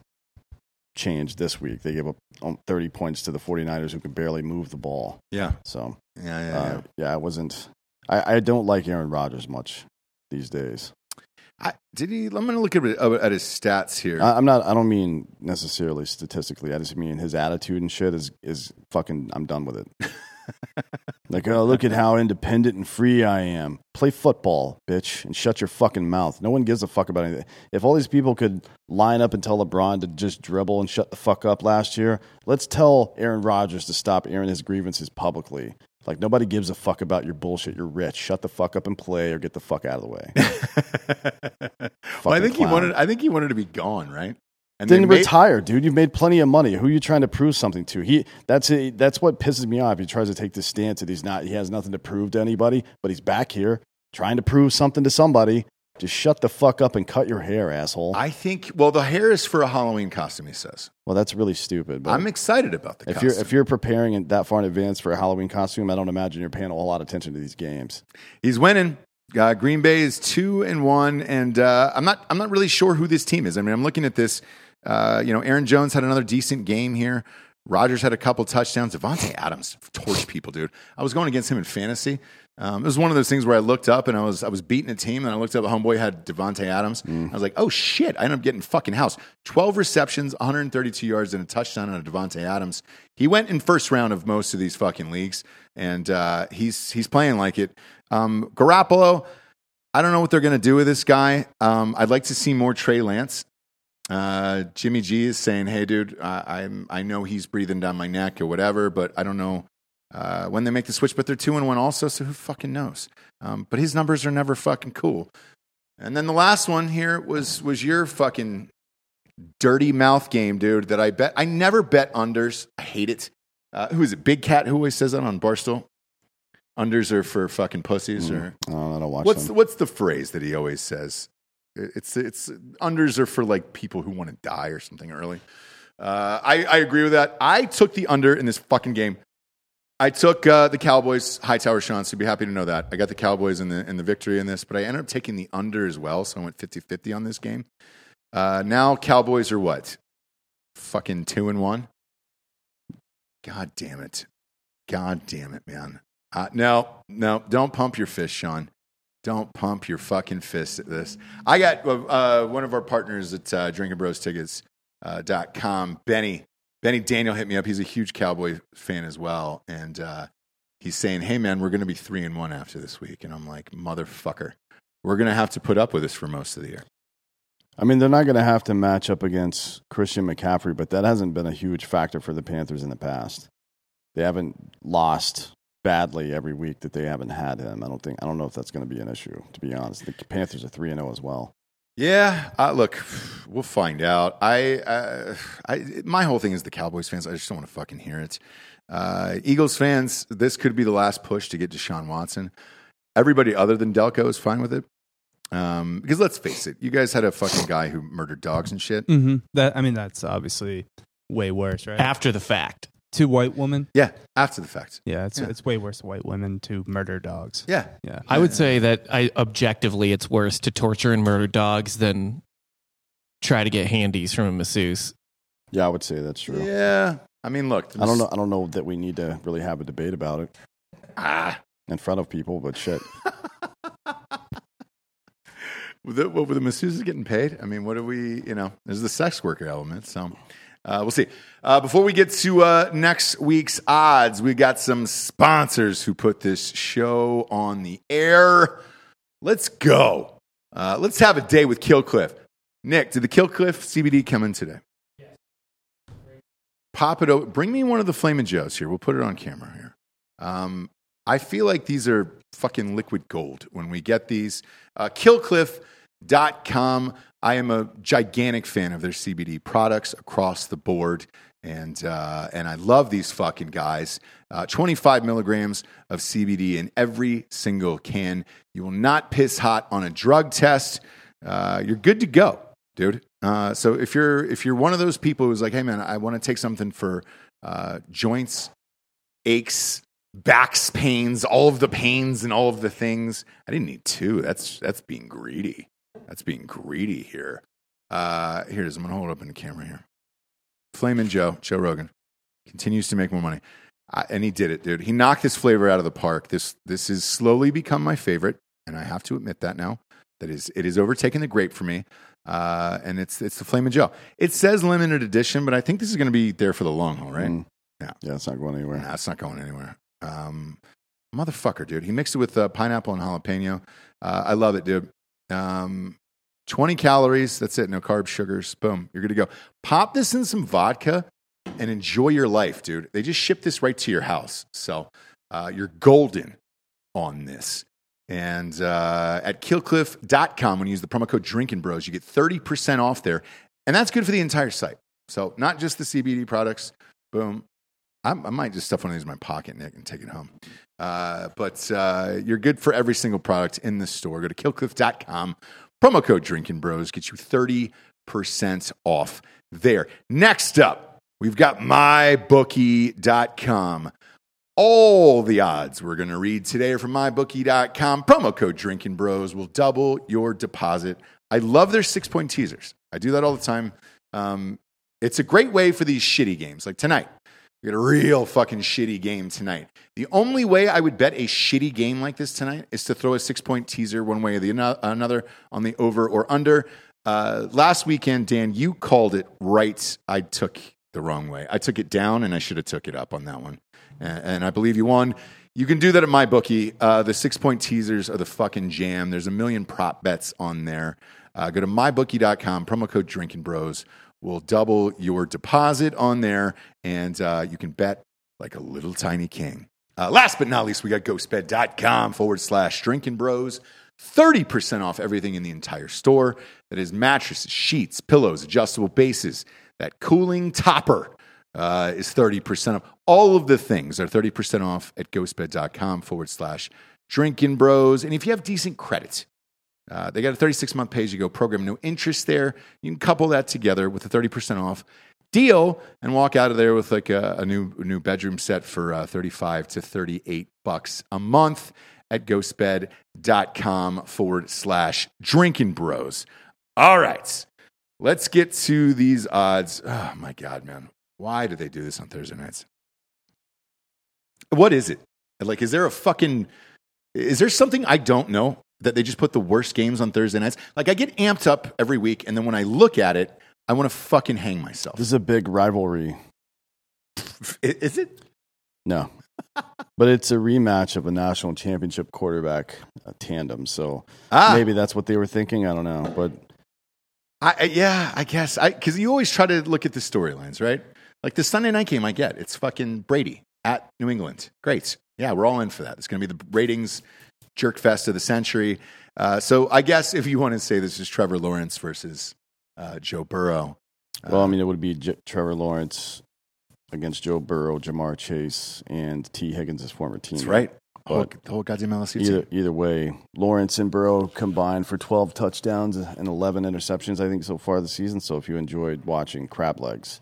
S3: change this week. They gave up um, 30 points to the 49ers who could barely move the ball.
S2: Yeah.
S3: So,
S2: Yeah, yeah, yeah.
S3: uh, yeah, I wasn't I, I don't like Aaron Rodgers much these days.
S2: I, did he? I'm going to look at, uh, at his stats here.
S3: I, I'm not. I don't mean necessarily statistically. I just mean his attitude and shit is is fucking. I'm done with it. <laughs> like, oh, look at how independent and free I am. Play football, bitch, and shut your fucking mouth. No one gives a fuck about anything. If all these people could line up and tell LeBron to just dribble and shut the fuck up last year, let's tell Aaron Rodgers to stop airing his grievances publicly. Like nobody gives a fuck about your bullshit. You're rich. Shut the fuck up and play, or get the fuck out of the way. <laughs>
S2: well, I think he wanted. I think he wanted to be gone, right? And
S3: then
S2: made-
S3: retire, dude. You've made plenty of money. Who are you trying to prove something to? He that's a, that's what pisses me off. He tries to take this stance that he's not. He has nothing to prove to anybody, but he's back here trying to prove something to somebody. Just shut the fuck up and cut your hair, asshole.
S2: I think. Well, the hair is for a Halloween costume. He says.
S3: well, that's really stupid. But
S2: I'm excited about the
S3: if
S2: costume.
S3: you're if you're preparing it that far in advance for a Halloween costume, I don't imagine you're paying a whole lot of attention to these games.
S2: He's winning. Uh, Green Bay is two and one, and uh, I'm not. I'm not really sure who this team is. I mean, I'm looking at this. Uh, you know, Aaron Jones had another decent game here. Rodgers had a couple touchdowns. Davante Adams torched people, dude. I was going against him in fantasy. Um, it was one of those things where I looked up and I was I was beating a team and I looked up. A homeboy had Davante Adams. I was like, oh shit! I ended up getting fucking house. Twelve receptions, 132 yards, and a touchdown on a Davante Adams. He went in first round of most of these fucking leagues, and uh, he's he's playing like it. Um, Garoppolo, I don't know what they're going to do with this guy. Um, I'd like to see more Trey Lance. Uh, Jimmy G is saying, "Hey, dude, I, I'm I know he's breathing down my neck or whatever, but I don't know uh, when they make the switch. But they're two and one also, so who fucking knows? Um, but his numbers are never fucking cool. And then the last one here was was your fucking dirty mouth game, dude. That I bet I never bet unders. I hate it. Uh, who is it? Big Cat who always says that on Barstool. Unders are for fucking pussies, or
S3: Oh, I don't watch
S2: what's
S3: them.
S2: what's the phrase that he always says? It's it's unders are for like people who want to die or something early. Uh, I I agree with that. I took the under in this fucking game. I took uh, the Cowboys. Hightower Sean, so you'd be happy to know that I got the Cowboys in the in the victory in this, but I ended up taking the under as well. So I went 50-50 on this game. Uh, now Cowboys are what? Fucking two and one. God damn it! God damn it, man. Uh, no, no, don't pump your fist, Sean. Don't pump your fucking fist at this. I got uh, one of our partners at uh, Drinking Bros Tickets uh, Benny. Benny Daniel hit me up. He's a huge Cowboy fan as well, and uh, he's saying, "Hey, man, we're going to be three and one after this week." And I'm like, "Motherfucker, we're going to have to put up with this for most of the year."
S3: I mean, they're not going to have to match up against Christian McCaffrey, but that hasn't been a huge factor for the Panthers in the past. They haven't lost badly every week that they haven't had him. I don't think. I don't know if that's going to be an issue. To be honest, the Panthers are three and zero as well.
S2: Yeah, uh, look, we'll find out. I, uh, I, my whole thing is the Cowboys fans. I just don't want to fucking hear it. Uh, Eagles fans, this could be the last push to get Deshaun Watson. Everybody other than Delco is fine with it. Um, because let's face it, you guys had a fucking guy who murdered dogs and shit.
S4: Mm-hmm. That I mean, that's obviously way worse, right?
S5: After the fact.
S4: To white women.
S2: Yeah, after the fact.
S4: Yeah, it's
S2: Yeah.
S4: it's way worse to white women to murder dogs.
S2: Yeah,
S4: Yeah,
S5: I would say that I objectively it's worse to torture and murder dogs than try to get handies from a masseuse.
S3: Yeah, I would say that's true.
S2: yeah. I mean, look,
S3: I don't know. I don't know that we need to really have a debate about it
S2: Ah,
S3: in front of people, but shit. <laughs>
S2: With the, what, with the masseuses getting paid? I mean, what do we, you know, there's the sex worker element. So uh, we'll see. Uh, before we get to uh, next week's odds, we got some sponsors who put this show on the air. Let's go. Uh, let's have a day with Killcliff. Nick, did the Killcliff CBD come in today? Yes. Pop it over. Bring me one of the Flamin' Joes here. We'll put it on camera here. Um, I feel like these are fucking liquid gold when we get these. Uh, killcliff.com. I am a gigantic fan of their CBD products across the board. And, uh, and I love these fucking guys. Uh, 25 milligrams of CBD in every single can. You will not piss hot on a drug test. Uh, you're good to go, dude. Uh, so if you're if you're one of those people who's like, hey man, I want to take something for uh, joints, aches, backs, pains, all of the pains and all of the things. I didn't need two. That's that's being greedy. That's being greedy here. Uh, here it is. I'm gonna hold it up in the camera here. Flamin' Joe, Joe Rogan, continues to make more money, uh, and he did it, dude. He knocked this flavor out of the park. This this has slowly become my favorite, and I have to admit that now. That is, it is overtaking the grape for me, uh, and it's it's the Flamin' Joe. It says limited edition, but I think this is going to be there for the long haul, right?
S3: Mm.
S2: Yeah.
S3: Yeah, it's not going anywhere.
S2: Nah, it's not going anywhere. Um, motherfucker, dude. He mixed it with uh, pineapple and jalapeno. Uh, I love it, dude. Um, 20 calories. That's it. No carbs, sugars. Boom. You're good to go. Pop this in some vodka and enjoy your life, dude. They just ship this right to your house. So uh, you're golden on this. And uh, at killcliff.com, when you use the promo code Drinking Bros, you get 30% off there. And that's good for the entire site. So not just the CBD products. Boom. I, I might just stuff one of these in my pocket, Nick, and take it home. Uh, but uh, you're good for every single product in the store. Go to killcliff.com. Promo code Drinking Bros gets you 30% off there. Next up, we've got mybookie.com. All the odds we're going to read today are from mybookie.com. Promo code Drinking Bros will double your deposit. I love their six point teasers. I do that all the time. Um, it's a great way for these shitty games like tonight. We got a real fucking shitty game tonight. The only way I would bet a shitty game like this tonight is to throw a six point teaser one way or the ano- another on the over or under. Uh, last weekend, Dan, you called it right. I took the wrong way. I took it down, and I should have took it up on that one. And, and I believe you won. You can do that at my bookie. Uh, the six point teasers are the fucking jam. There's a million prop bets on there. Uh, go to mybookie.com, promo code Drinking Bros will double your deposit on there, and uh, you can bet like a little tiny king. Uh, last but not least, we got ghostbed.com forward slash drinking bros. 30% off everything in the entire store. That is mattresses, sheets, pillows, adjustable bases. That cooling topper uh, is 30% off. All of the things are 30% off at ghostbed.com forward slash drinking bros. And if you have decent credit, uh, they got a 36 month pay as you go program, no interest there. You can couple that together with a 30% off deal and walk out of there with like a, a new new bedroom set for uh, 35 to 38 bucks a month at ghostbed.com forward slash drinking bros. All right, let's get to these odds. Oh my God, man. Why do they do this on Thursday nights? What is it? Like, is there a fucking, is there something I don't know that they just put the worst games on Thursday nights? Like, I get amped up every week, and then when I look at it, I want to fucking hang myself.
S3: This is a big rivalry. <laughs>
S2: Is it?
S3: No. <laughs> but it's a rematch of a national championship quarterback uh, tandem. So
S2: Ah.
S3: maybe that's what they were thinking. I don't know. But
S2: I, yeah, I guess. I because you always try to look at the storylines, right? Like the Sunday night game, I get it's fucking Brady at New England. Great, yeah, we're all in for that. It's going to be the ratings jerk fest of the century. Uh, so I guess if you want to say this is Trevor Lawrence versus uh, Joe Burrow,
S3: Well,
S2: Uh,
S3: I mean, it would be J- Trevor Lawrence against Joe Burrow, Ja'Marr Chase, and Tee Higgins' former team.
S2: that's right. The whole,
S3: But
S2: the whole goddamn LSU team.
S3: Either, either way, Lawrence and Burrow combined for 12 touchdowns and 11 interceptions, I think, so far this season. So if you enjoyed watching crab legs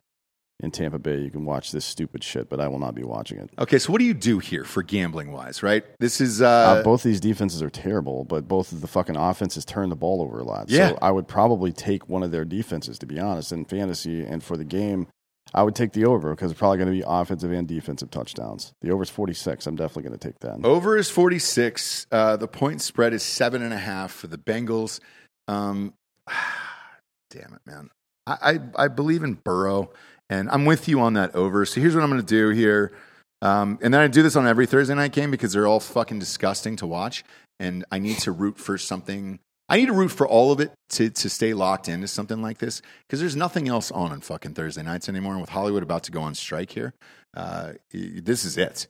S3: in Tampa Bay, you can watch this stupid shit, but I will not be watching it.
S2: Okay, so what do you do here for gambling wise? Right, this is
S3: Uh,
S2: uh,
S3: both these defenses are terrible, but both of the fucking offenses turn the ball over a lot.
S2: Yeah.
S3: So I would probably take one of their defenses, to be honest, in fantasy. And for the game, I would take the over because it's probably going to be offensive and defensive touchdowns. The over is 46. I'm definitely going to take that.
S2: Over is 46. Uh, the point spread is seven and a half for the Bengals. Um, <sighs> damn it, man. I, I, I believe in Burrow, and I'm with you on that over. So here's what I'm going to do here. Um, and then I do this on every Thursday night game because they're all fucking disgusting to watch. And I need to root for something. I need to root for all of it to, to stay locked into something like this because there's nothing else on on fucking Thursday nights anymore. And with Hollywood about to go on strike here, uh, this is it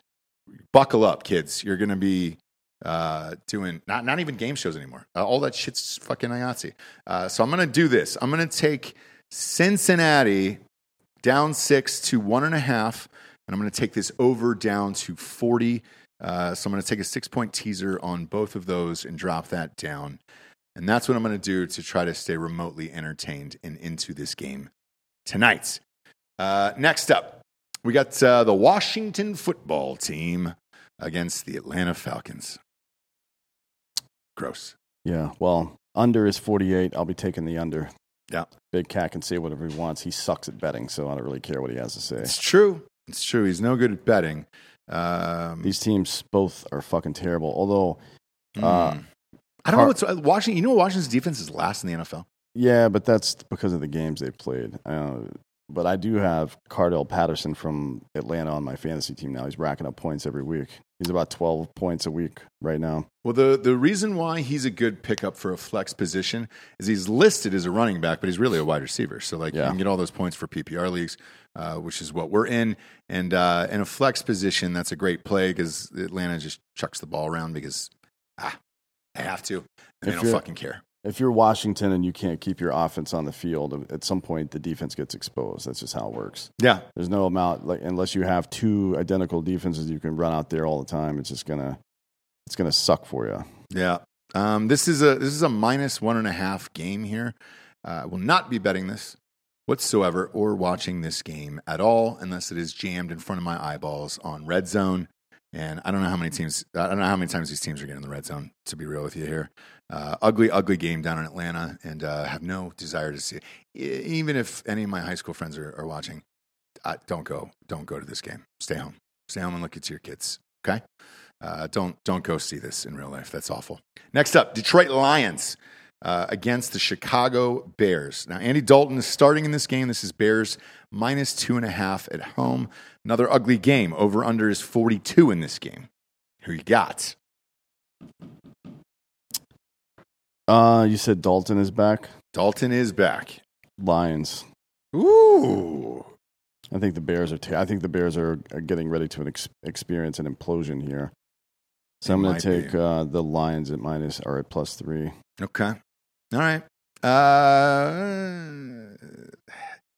S2: buckle up, kids. You're going to be uh, doing not not even game shows anymore. Uh, all that shit's fucking IATSE. Uh, so I'm going to do this. I'm going to take Cincinnati down six to one and a half, and I'm going to take this over down to 40. Uh, so I'm going to take a six point teaser on both of those and drop that down. And that's what I'm going to do to try to stay remotely entertained and into this game tonight. Uh, next up, we got uh, the Washington football team against the Atlanta Falcons. Gross.
S3: Yeah, well, under is 48. I'll be taking the under.
S2: Yeah.
S3: Big Cat can say whatever he wants. He sucks at betting, so I don't really care what he has to say.
S2: It's true. It's true. He's no good at betting. Um,
S3: These teams both are fucking terrible. Although, uh,
S2: mm. I don't know what's Washington. You know, Washington's defense is last in the NFL.
S3: yeah, but that's because of the games they've played. Uh, but I do have Cordarrelle Patterson from Atlanta on my fantasy team now. He's racking up points every week. He's about 12 points a week right now.
S2: Well, the, the reason why he's a good pickup for a flex position is he's listed as a running back, but he's really a wide receiver. So, like, you can get all those points for PPR leagues, uh, which is what we're in. And uh, in a flex position, that's a great play because Atlanta just chucks the ball around because, ah, they have to. And they don't fucking care.
S3: If you're Washington and you can't keep your offense on the field, at some point the defense gets exposed. That's just how it works.
S2: Yeah.
S3: There's no amount like unless you have two identical defenses you can run out there all the time. It's just gonna it's gonna suck for you.
S2: Yeah. Um, this is a this is a minus one and a half game here. Uh, I will not be betting this whatsoever or watching this game at all unless it is jammed in front of my eyeballs on red zone. And I don't know how many teams. I don't know how many times these teams are getting in the red zone. To be real with you here, uh, ugly, ugly game down in Atlanta, and uh, have no desire to see. it. Even if any of my high school friends are, are watching, don't go. Don't go to this game. Stay home. Stay home and look at your kids. Okay. Uh, don't don't go see this in real life. That's awful. Next up, Detroit Lions uh, against the Chicago Bears. Now, Andy Dalton is starting in this game. This is Bears minus two and a half at home. Another ugly game. Over under is 42 in this game. Who you got?
S3: Uh, you said Dalton is back.
S2: Dalton is back.
S3: Lions.
S2: Ooh.
S3: I think the Bears are. I think the Bears are, are getting ready to ex- experience an implosion here. So
S2: They
S3: I'm going to take uh, the Lions at minus or at plus three.
S2: Okay. All right. Uh,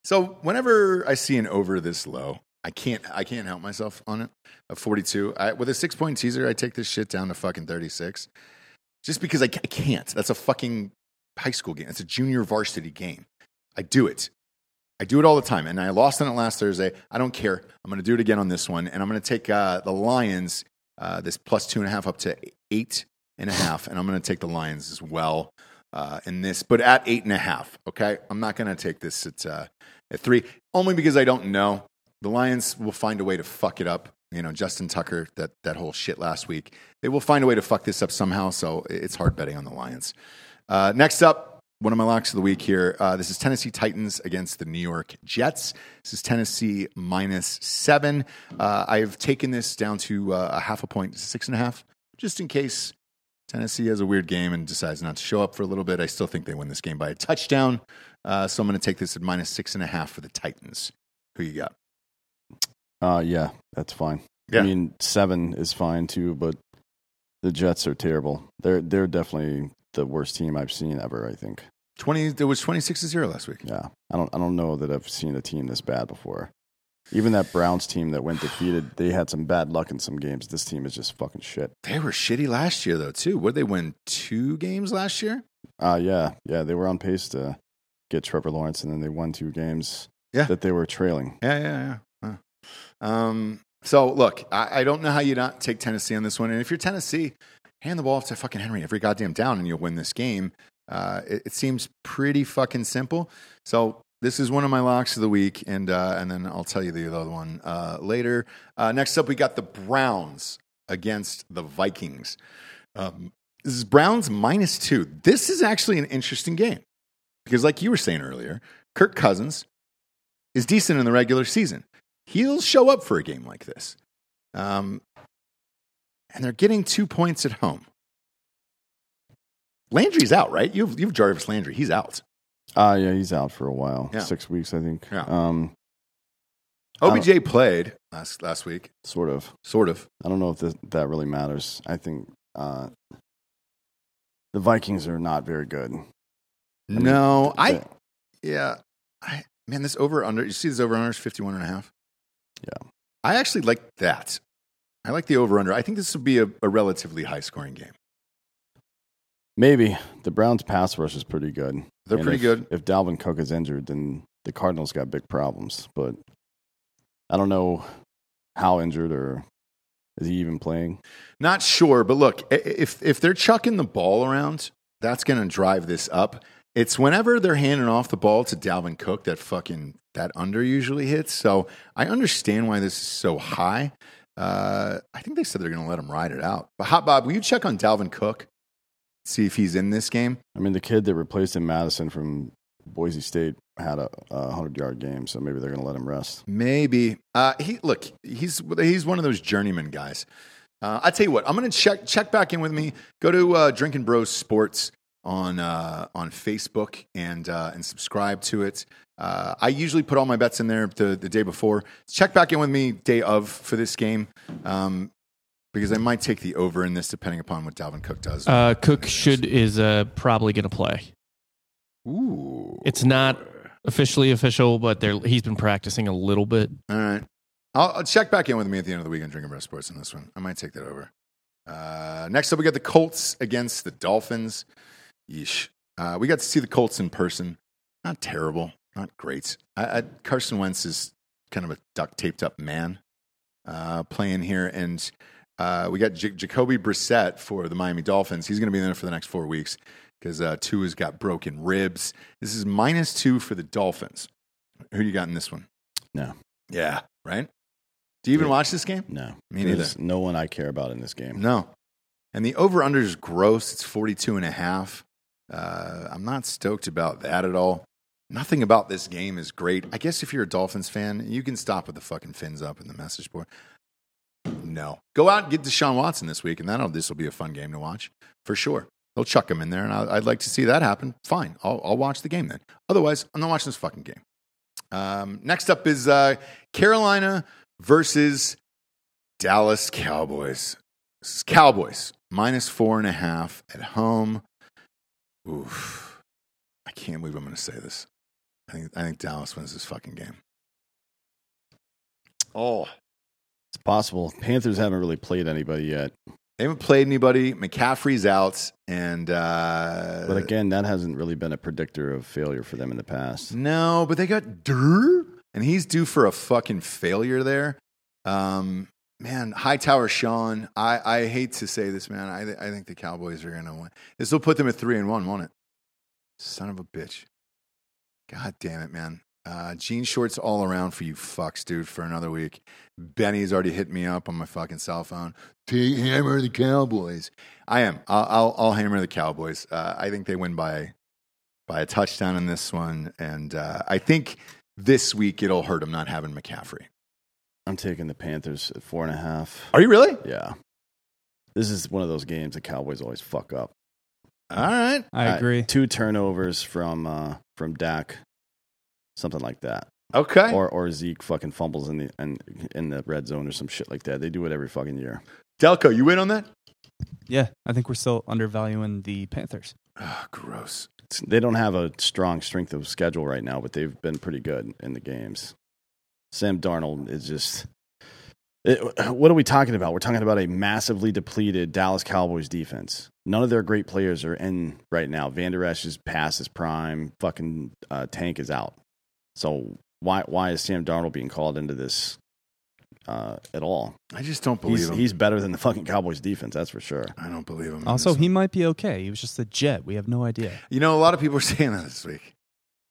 S2: so whenever I see an over this low, I can't I can't help myself on it. A 42. I, with a six point teaser, I take this shit down to fucking 36. Just because I, I can't. That's a fucking high school game. It's a junior varsity game. I do it. I do it all the time. And I lost on it last Thursday. I don't care. I'm going to do it again on this one. And I'm going to take uh, the Lions, uh, this plus two and a half up to eight and a half. And I'm going to take the Lions as well uh, in this, but at eight and a half. Okay. I'm not going to take this at, uh, at three, only because I don't know. The Lions will find a way to fuck it up. You know, Justin Tucker, that, that whole shit last week. They will find a way to fuck this up somehow. So it's hard betting on the Lions. Uh, next up, one of my locks of the week here. Uh, this is Tennessee Titans against the New York Jets. This is Tennessee minus seven. Uh, I've taken this down to uh, a half a point, six and a half, just in case Tennessee has a weird game and decides not to show up for a little bit. I still think they win this game by a touchdown. Uh, so I'm going to take this at minus six and a half for the Titans. Who you got?
S3: Uh, yeah, that's fine.
S2: Yeah.
S3: I mean, seven is fine too, but the Jets are terrible. They're they're definitely the worst team I've seen ever. I think.
S2: 20, there was 26 to 0 last week.
S3: Yeah, I don't I don't know that I've seen a team this bad before. Even that Browns team that went defeated, they had some bad luck in some games. This team is just fucking shit.
S2: They were shitty last year, though, too. Did they win? Two games last year?
S3: Uh yeah, yeah, they were on pace to get Trevor Lawrence, and then they won two games
S2: Yeah.
S3: that they were trailing.
S2: Yeah, yeah, yeah. Um, so look, I, I don't know how you not take Tennessee on this one. And if you're Tennessee, hand the ball off to fucking Henry every goddamn down, and you'll win this game. Uh, it, it seems pretty fucking simple. So this is one of my locks of the week, and uh, and then I'll tell you the other one uh, later. Uh, next up, we got the Browns against the Vikings. Um, this is Browns minus two. This is actually an interesting game because, like you were saying earlier, Kirk Cousins is decent in the regular season. He'll show up for a game like this. Um, and they're getting two points at home. Landry's out, right? You've, you've Jarvis Landry. He's out.
S3: Uh yeah, he's out for a while,
S2: Yeah.
S3: six weeks I think.
S2: Yeah.
S3: Um, I
S2: OBJ played last, last week,
S3: sort of.
S2: sort of.
S3: I don't know if this, that really matters. I think uh, the Vikings are not very good. mean,
S2: no, I,
S3: the-
S2: yeah. I, man, this over under, you see this over under is 51 and a half?
S3: Yeah.
S2: I actually like that. I like the over under. I think this will be a, a relatively high scoring game.
S3: Maybe the Browns' pass rush is pretty good.
S2: They're
S3: And
S2: pretty
S3: if-
S2: good.
S3: If Dalvin Cook is injured, then the Cardinals got big problems. But I don't know how injured or is he even playing?
S2: Not sure, but look, if if they're chucking the ball around, that's going to drive this up. It's whenever they're handing off the ball to Dalvin Cook that fucking that under usually hits. So I understand why this is so high. Uh, I think they said they're going to let him ride it out. But Hot Bob, will you check on Dalvin Cook? See if he's in this game.
S3: I mean, the kid that replaced him, Mattison from Boise State, had a, a hundred yard game, so maybe they're going to let him rest.
S2: Maybe. Uh, he look, he's he's one of those journeyman guys. Uh, I tell you what, I'm going to check check back in with me. Go to uh, Drinking Bros Sports on uh, on Facebook and uh, and subscribe to it. Uh, I usually put all my bets in there the, the day before. Check back in with me day of for this game um, because I might take the over in this depending upon what Dalvin Cook does.
S5: Uh, Cook should is uh, probably going to play.
S2: Ooh,
S5: It's not officially official, but they're, he's been practicing a little bit.
S2: All right. I'll, I'll check back in with me at the end of the week on Drinking Bros Sports on this one. I might take that over. Uh, next up, we got the Colts against the Dolphins. Yeesh. Uh, we got to see the Colts in person. Not terrible, not great. I, I, Carson Wentz is kind of a duct taped up man uh, playing here. And uh, we got J- Jacoby Brissett for the Miami Dolphins. He's going to be there for the next four weeks because uh, Tua's got broken ribs. This is minus two for the Dolphins. Who do you got in this one?
S3: No.
S2: Yeah, right. Do you even watch this game?
S3: No,
S2: Me neither.
S3: There's no one I care about in this game.
S2: No. And the over under is gross. It's 42 and a half. Uh, I'm not stoked about that at all. Nothing about this game is great. I guess if you're a Dolphins fan, you can stop with the fucking fins up in the message board. No. Go out and get Deshaun Watson this week, and that'll this will be a fun game to watch for sure. They'll chuck him in there, and I, I'd like to see that happen. Fine, I'll, I'll watch the game then. Otherwise, I'm not watching this fucking game. Um, next up is uh, Carolina versus Dallas Cowboys. Cowboys minus four and a half at home. Oof. I can't believe I'm going to say this. I think, I think Dallas wins this fucking game. Oh.
S3: It's possible. Panthers haven't really played anybody yet,
S2: They haven't played anybody. McCaffrey's out. And, uh,
S3: but again, that hasn't really been a predictor of failure for them in the past.
S2: no, but they got Durr, and he's due for a fucking failure there. Um, man, Hightower Sean, I, I hate to say this, man. I, th- I think the Cowboys are going to win. This will put them at three and one, won't it? Son of a bitch. God damn it, man. Uh, jean shorts all around for you fucks, dude, for another week. Benny's already hit me up on my fucking cell phone. Take hammer the Cowboys. I am. I'll, I'll, I'll hammer the Cowboys. Uh, I think they win by by a touchdown in this one, and uh, I think this week it'll hurt them not having McCaffrey.
S3: I'm taking the Panthers at four and a half.
S2: Are you really?
S3: Yeah, this is one of those games the Cowboys always fuck up.
S2: All right.
S4: I
S3: Uh,
S4: agree.
S3: two turnovers from uh, from Dak, something like that,
S2: Okay.
S3: or or Zeke fucking fumbles in the in, in the red zone or some shit like that. They do it every fucking year.
S2: Delco, you in on that?
S4: Yeah, I think we're still undervaluing the Panthers.
S2: Oh, gross.
S3: It's- They don't have a strong strength of schedule right now, but they've been pretty good in the games. Sam Darnold is just. It, what are we talking about? We're talking about a massively depleted Dallas Cowboys defense. None of their great players are in right now. Vander Esch is past his prime. Fucking uh, Tank is out. So why why is Sam Darnold being called into this uh, at all?
S2: I just don't believe
S3: He's
S2: him.
S3: he's better than the fucking Cowboys defense. That's for sure.
S2: I don't believe him.
S4: Also, he
S2: one.
S4: might be okay. He was just a jet. We have no idea.
S2: You know, a lot of people are saying that this week.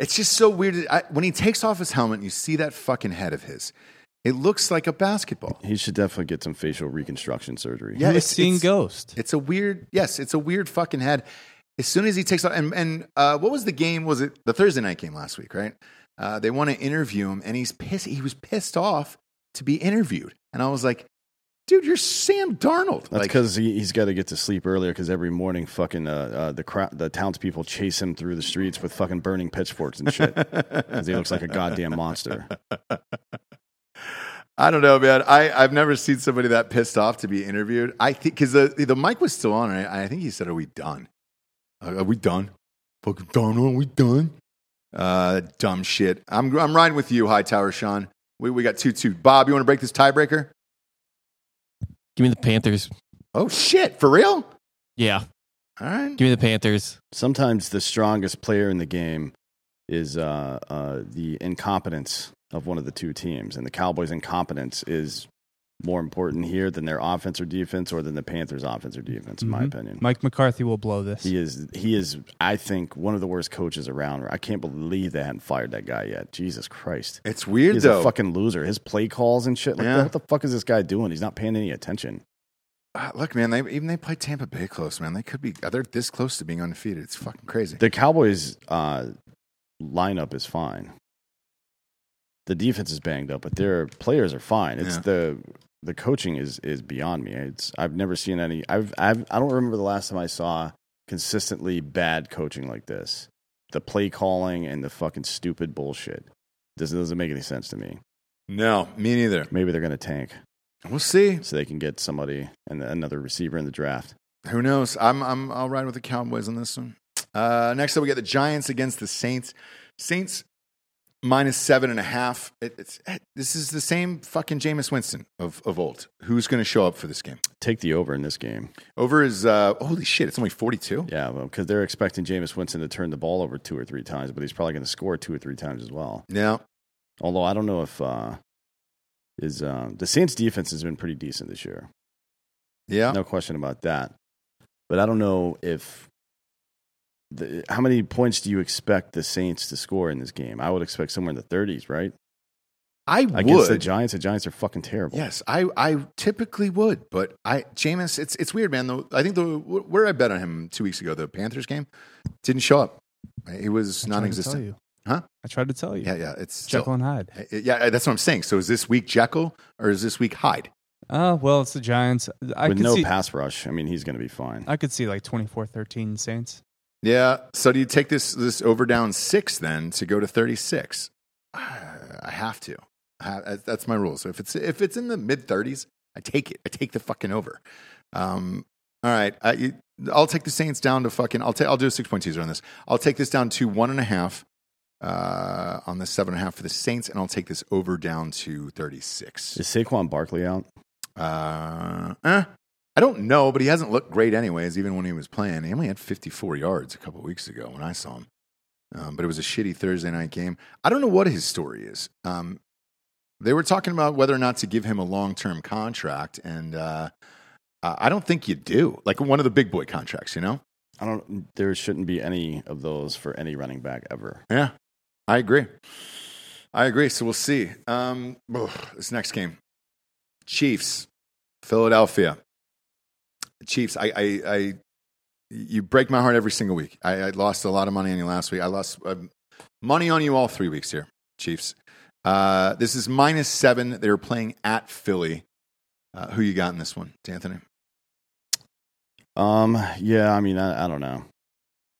S2: It's just so weird. I, when he takes off his helmet, and you see that fucking head of his. It looks like a basketball.
S3: He should definitely get some facial reconstruction surgery.
S2: Yeah, it's-
S4: seeing
S2: it's-
S4: Ghost.
S2: It's a weird, yes, it's a weird fucking head. As soon as he takes off, and, and uh, what was the game? Was it the Thursday night game last week, right? Uh, they want to interview him, and he's pissed. He was pissed off to be interviewed. And I was like, dude, you're Sam Darnold.
S3: That's
S2: like,
S3: because he, he's got to get to sleep earlier. Because every morning, fucking uh, uh, the crowd, the townspeople chase him through the streets with fucking burning pitchforks and shit. <laughs> Because he looks like a goddamn monster.
S2: I don't know, man. I, I've never seen somebody that pissed off to be interviewed. I think because the, the mic was still on, right? I think he said, Are we done? Uh, Are we done? Fucking done. Are we done? Uh, dumb shit. I'm, I'm riding with you, Hightower Sean. We, we got 2 2. Bob, you want to break this tiebreaker?
S5: Give me the Panthers.
S2: Oh, shit. For real?
S5: Yeah,
S2: All right.
S5: give me the Panthers.
S3: Sometimes the strongest player in the game is uh, uh, the incompetence of one of the two teams, and the Cowboys' incompetence is more important here than their offense or defense, or than the Panthers' offense or defense, in my
S4: Mhm.
S3: opinion.
S4: Mike McCarthy will blow this.
S3: He is he is I think one of the worst coaches around. I can't believe they hadn't fired that guy yet. Jesus Christ.
S2: It's weird,
S3: He's
S2: though.
S3: a fucking loser. His play calls and shit like
S2: Yeah.
S3: What the fuck is this guy doing? He's not paying any attention.
S2: Uh, look, man, they, even they play Tampa Bay close, man. They could be, they're this close to being undefeated. It's fucking crazy.
S3: The Cowboys uh, lineup is fine. The defense is banged up, but their players are fine. It's
S2: Yeah.
S3: the the coaching is is beyond me. It's I've never seen any. I've I've I don't remember the last time I saw consistently bad coaching like this. The play calling and the fucking stupid bullshit. This doesn't make any sense to me.
S2: no, me neither.
S3: Maybe they're going to tank
S2: We'll see.
S3: so they can get somebody and another receiver in the draft.
S2: Who knows? I'm, I'm, I'll ride with the Cowboys on this one. Uh, next up, we got the Giants against the Saints. Saints minus seven and a half. It, it's, it- this is the same fucking Jameis Winston of, of old. Who's going to show up for this game?
S3: Take the over in this game.
S2: Over is, uh, holy shit, it's only 42.
S3: Yeah, well, because they're expecting Jameis Winston to turn the ball over two or three times, but he's probably going to score two or three times as well.
S2: Yeah.
S3: Although I don't know if uh, is uh, the Saints' defense has been pretty decent this year.
S2: Yeah.
S3: No question about that. But I don't know if the, how many points do you expect the Saints to score in this game? I would expect somewhere in the 30s, right?
S2: I
S3: Against the. Giants, the Giants are fucking terrible.
S2: Yes, I, I typically would, but I Jameis, it's it's weird, man. Though I think the where I bet on him two weeks ago, the Panthers game, didn't show up. He was
S4: I tried to tell
S2: non-existent.
S4: you.
S2: Huh?
S4: I tried to tell you.
S2: Yeah, yeah. It's so-
S4: Jekyll and Hyde.
S2: yeah, that's what I'm saying. So is this week Jekyll or is this week Hyde?
S4: Oh, well, it's the Giants. I
S3: With
S4: could
S3: no
S4: see,
S3: pass rush, I mean, he's going to be fine.
S4: I could see like 24-13 Saints.
S2: Yeah. So do you take this this over down six then to go to 36? I have to. I have- That's my rule. So if it's if it's in the mid 30s, I take it. I take the fucking over. Um, all right. I, I'll take the Saints down to fucking. I'll take. I'll do a six point teaser on this. I'll take this down to one and a half uh, on the seven and a half for the Saints, and I'll take this over down to 36.
S3: Is Saquon Barkley out?
S2: Uh, eh, I don't know, but he hasn't looked great anyways. Even when he was playing, he only had 54 yards a couple weeks ago when I saw him. Um, but it was a shitty Thursday night game. I don't know what his story is. Um, they were talking about whether or not to give him a long term contract, and uh, I don't think you do. Like one of the big boy contracts, you know?
S3: I don't. There shouldn't be any of those for any running back ever.
S2: Yeah, I agree. I agree. So we'll see. Um, ugh, this next game, Chiefs, Philadelphia. Chiefs. I, I, I, you break my heart every single week. I, I lost a lot of money on you last week. I lost uh, money on you all three weeks here, Chiefs. Uh, this is minus seven. They're playing at Philly. Uh, who you got in this one, Anthony?
S3: Um. Yeah. I mean, I, I don't know.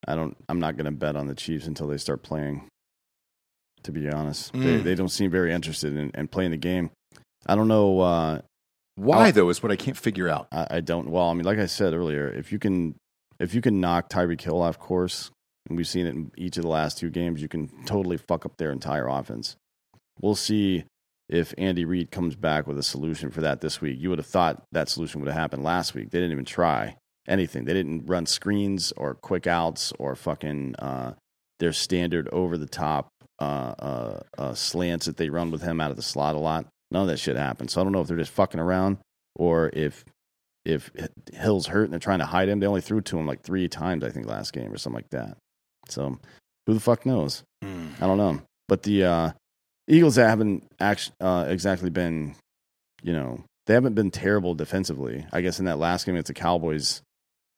S3: I don't. I'm not going to bet on the Chiefs until they start playing. To be honest, they,
S2: Mm.
S3: they don't seem very interested in, in playing the game. I don't know. Uh,
S2: Why
S3: Oh.
S2: though is what I can't figure out.
S3: I, I don't. Well, I mean, like I said earlier, if you can, if you can knock Tyreek Hill off course, and we've seen it in each of the last two games, you can totally fuck up their entire offense. We'll see if Andy Reid comes back with a solution for that this week. You would have thought that solution would have happened last week. They didn't even try anything. They didn't run screens or quick outs or fucking uh, their standard over the top uh, uh, uh, slants that they run with him out of the slot a lot. None of that shit happened. So I don't know if they're just fucking around or if if Hill's hurt and they're trying to hide him. They only threw to him like three times, I think, last game or something like that. So who the fuck knows? I don't know. But the uh, Eagles haven't actually uh, exactly been, you know, they haven't been terrible defensively. I guess in that last game against the Cowboys,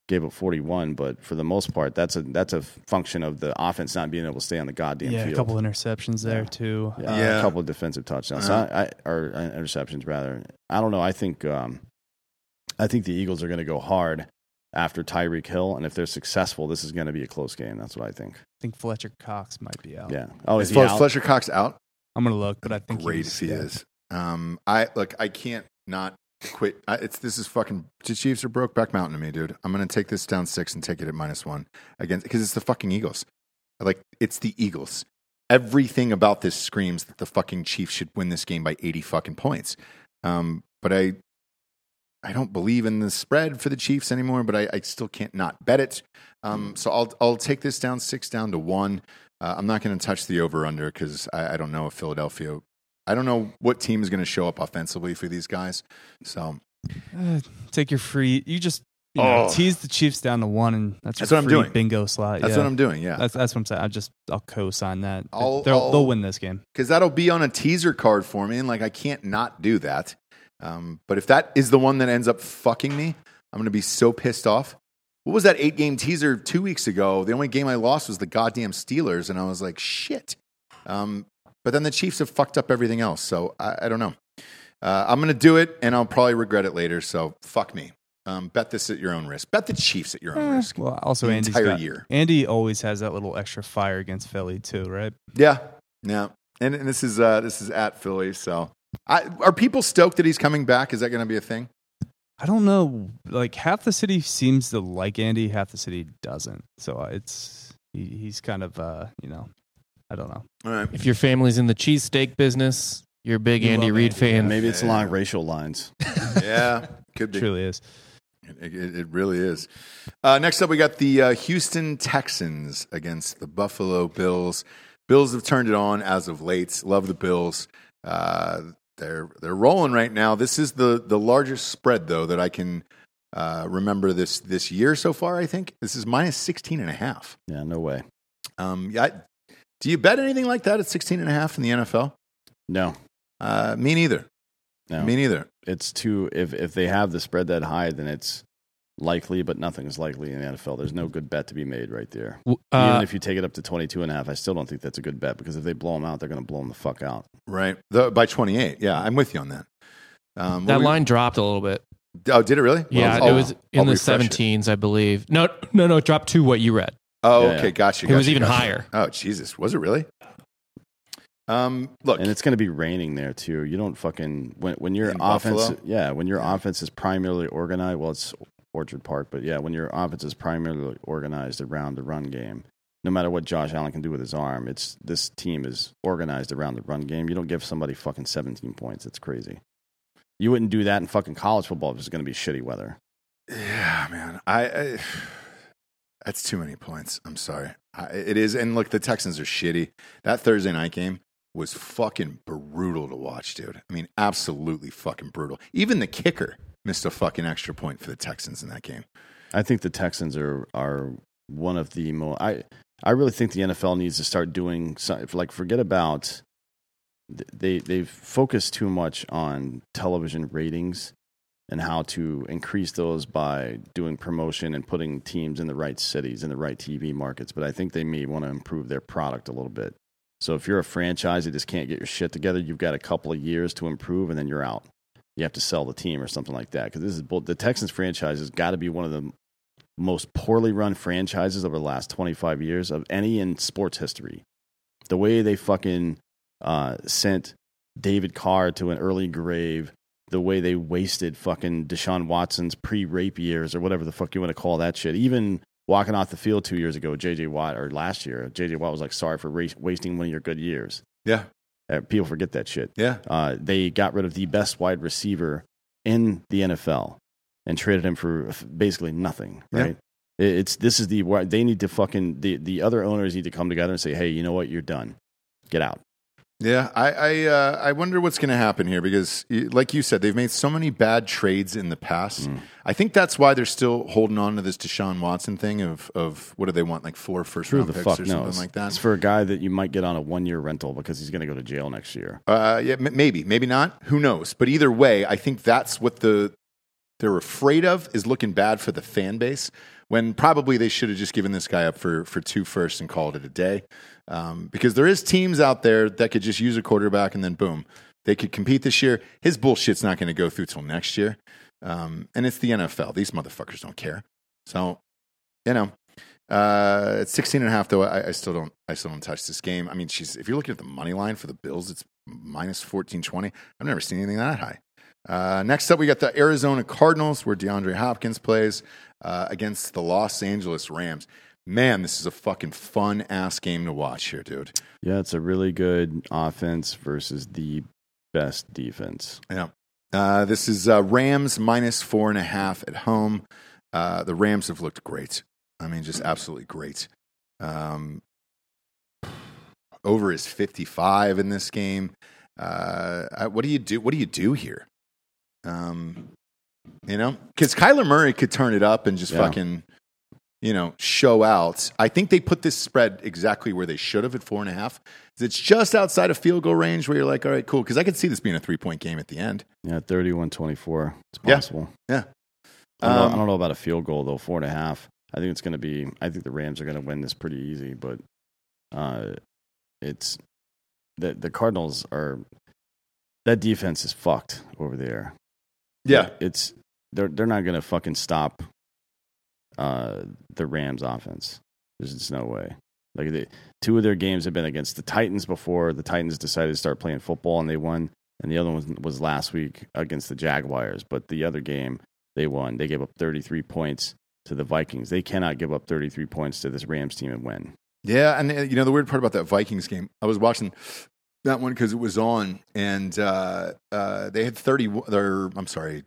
S3: gave up 41, but for the most part, that's a that's a function of the offense not being able to stay on the goddamn
S4: yeah,
S3: field.
S4: a couple interceptions there
S3: Yeah.
S4: too.
S3: Yeah,
S2: Yeah.
S3: a couple of defensive touchdowns, So I, I, or uh, interceptions rather. I don't know. I think um, I think the Eagles are going to go hard after Tyreek Hill, and if they're successful, this is going to be a close game. That's what I think.
S4: I think Fletcher Cox might be out.
S3: Yeah. Oh, is
S2: As
S3: he
S2: far as
S3: out?
S2: Fletcher Cox out,
S4: I'm gonna look, but I think
S2: great
S4: he's,
S2: if he
S4: yeah.
S2: is. Um, I look, I can't not quit. I, it's this is fucking. The Chiefs are broke back mountain to me, dude. I'm gonna take this down six and take it at minus one again because it's the fucking Eagles. Like it's the Eagles. Everything about this screams that the fucking Chiefs should win this game by 80 fucking points. Um, but I, I don't believe in the spread for the Chiefs anymore. But I, I still can't not bet it. Um, so I'll I'll take this down six down to one. Uh, I'm not going to touch the over under because I, I don't know if Philadelphia. I don't know what team is going to show up offensively for these guys. So
S4: Uh, take your free. You just you know,
S2: Oh.
S4: tease the Chiefs down to one, and that's,
S2: That's what I'm doing.
S4: Bingo slot.
S2: that's
S4: yeah.
S2: what I'm doing. Yeah,
S4: That's, that's what I'm saying. I just I'll co-sign that.
S2: I'll-
S4: They'll,
S2: I'll-
S4: they'll win this game.
S2: because that'll be on a teaser card for me, and like I can't not do that. Um, but if that is the one that ends up fucking me, I'm going to be so pissed off. What was that eight game teaser two weeks ago? The only game I lost was the goddamn Steelers, and I was like, shit. Um, but then the Chiefs have fucked up everything else, so I, I don't know. Uh, I'm going to do it, and I'll probably regret it later. So fuck me. Um, bet this at your own risk. Bet the Chiefs at your own
S4: Eh,
S2: risk.
S4: well, also
S2: the
S4: Andy's
S2: entire
S4: got,
S2: year.
S4: Andy always has that little extra fire against Philly too, right?
S2: Yeah, yeah. And, and this is uh, this is at Philly. So, I, are people stoked that he's coming back? Is that going to be a thing?
S4: I don't know. Like half the city seems to like Andy, half the city doesn't. So uh, it's he, he's kind of uh, you know, I don't know.
S2: All right.
S5: If your family's in the cheesesteak business, you're a big
S4: You
S5: Andy
S4: love
S5: Reid
S4: Andy,
S5: fan.
S3: Maybe it's
S2: Yeah.
S3: along racial lines. <laughs>
S2: Yeah, could be.
S4: Truly is.
S2: It, it, it really is. Uh, next up, we got the uh, Houston Texans against the Buffalo Bills. Bills have turned it on as of late. Love the Bills. Uh, they're they're rolling right now. This is the the largest spread though that I can uh, remember this this year so far. I think this is minus 16 and a half.
S3: Yeah, no way.
S2: Um, yeah, do you bet anything like that at 16 and a half in the NFL?
S3: No.
S2: Uh, me neither.
S3: No.
S2: Me neither.
S3: it's too if if they have the spread that high, then it's likely, but nothing is likely in the NFL. There's no good bet to be made right there.
S5: W-
S3: Even
S5: Uh,
S3: if you take it up to 22 and a half, I still don't think that's a good bet because if they blow them out, they're going to blow them the fuck out.
S2: Right. The, by 28. Yeah, I'm with you on that. Um,
S5: that
S2: what were-
S5: line dropped a little bit.
S2: Oh, did it really?
S5: Yeah,
S2: Well,
S5: it
S2: I'll-
S5: was
S2: I'll
S5: in the
S2: refresh it.
S5: 17s, I believe. No, no, no, it dropped to what you read.
S2: Oh, okay. Gotcha.
S5: It was even
S2: gotcha.
S5: higher.
S2: Oh, Jesus. Was it really? Um, look,
S3: And it's going to be raining there too. You don't fucking when when your
S2: In
S3: offense,
S2: Buffalo?
S3: yeah, when your offense is primarily organized. Well, it's Orchard Park, but yeah, when your offense is primarily organized around the run game, no matter what Josh Allen can do with his arm, it's this team is organized around the run game. You don't give somebody fucking 17 points. It's crazy. You wouldn't do that in fucking college football if it's going to be shitty weather.
S2: Yeah, man. I, I that's too many points. I'm sorry. I, it is, and look, the Texans are shitty. That Thursday night game was fucking brutal to watch, dude. I mean, absolutely fucking brutal. Even the kicker missed a fucking extra point for the Texans in that game.
S3: I think the Texans are are one of the more. I I really think the NFL needs to start doing like forget about they they've focused too much on television ratings and how to increase those by doing promotion and putting teams in the right cities in the right TV markets. But I think they may want to improve their product a little bit. So if you're a franchise that just can't get your shit together, you've got a couple of years to improve, and then you're out. You have to sell the team or something like that because this is the Texans franchise has got to be one of the most poorly run franchises over the last 25 years of any in sports history. The way they fucking uh, sent David Carr to an early grave, the way they wasted fucking Deshaun Watson's pre rape years or whatever the fuck you want to call that shit. Even walking off the field two years ago, JJ Watt, or last year, JJ Watt was like, sorry for ra- wasting one of your good years.
S2: Yeah,
S3: Uh, people forget that shit.
S2: yeah.
S3: Uh, they got rid of the best wide receiver in the NFL and traded him for basically nothing.
S2: Yeah.
S3: Right? It- It's this is the why- they need to fucking the the other owners need to come together and say, hey, you know what, you're done, get out.
S2: Yeah, I I, uh, I wonder what's going to happen here because, like you said, they've made so many bad trades in the past.
S3: Mm.
S2: I think that's why they're still holding on to this Deshaun Watson thing of of what do they want like four first round picks or
S3: knows?
S2: something like that.
S3: It's for a guy that you might get on a one year rental because he's going to go to jail next year.
S2: Uh, yeah, m- maybe, maybe not. Who knows? But either way, I think that's what the they're afraid of is looking bad for the fan base. When probably they should have just given this guy up for for two firsts and called it a day. Um, because there is teams out there that could just use a quarterback and then boom, they could compete this year. His bullshit's not going to go through till next year. Um, and it's the NFL. These motherfuckers don't care. So, you know, uh, it's 16 and a half though. I, I still don't, I still don't touch this game. I mean, she's, if you're looking at the money line for the Bills, it's minus 1420. I've never seen anything that high. Uh, next up, we got the Arizona Cardinals, where DeAndre Hopkins plays uh, against the Los Angeles Rams. Man, this is a fucking fun ass game to watch here, dude.
S3: Yeah, it's a really good offense versus the best defense.
S2: Yeah. Uh, this is uh, Rams minus four and a half at home. Uh, the Rams have looked great. I mean, just absolutely great. Um, over is 55 in this game. Uh, what do you do? What do you do here? Um, you know, because Kyler Murray could turn it up and just
S3: Yeah.
S2: fucking, you know, show out. I think they put this spread exactly where they should have at four and a half. It's just outside of field goal range where you're like, all right, cool. Because I could see this being a three point game at the end.
S3: Yeah, 31 24. It's
S2: Yeah.
S3: possible.
S2: Yeah.
S3: I don't, know,
S2: Um,
S3: I don't know about a field goal, though. Four and a half. I think it's going to be, I think the Rams are going to win this pretty easy, but uh, it's the, the Cardinals are, that defense is fucked over there.
S2: Yeah.
S3: It's, they're, they're not going to fucking stop uh, the Rams offense. There's just no way. Like the, two of their games have been against the Titans before the Titans decided to start playing football and they won, and the other one was last week against the Jaguars. But the other game they won. They gave up 33 points to the Vikings. They cannot give up 33 points to this Rams team and win.
S2: Yeah, and uh, you know the weird part about that Vikings game, I was watching that one because it was on, and uh, uh, they had thirty. Or I'm sorry,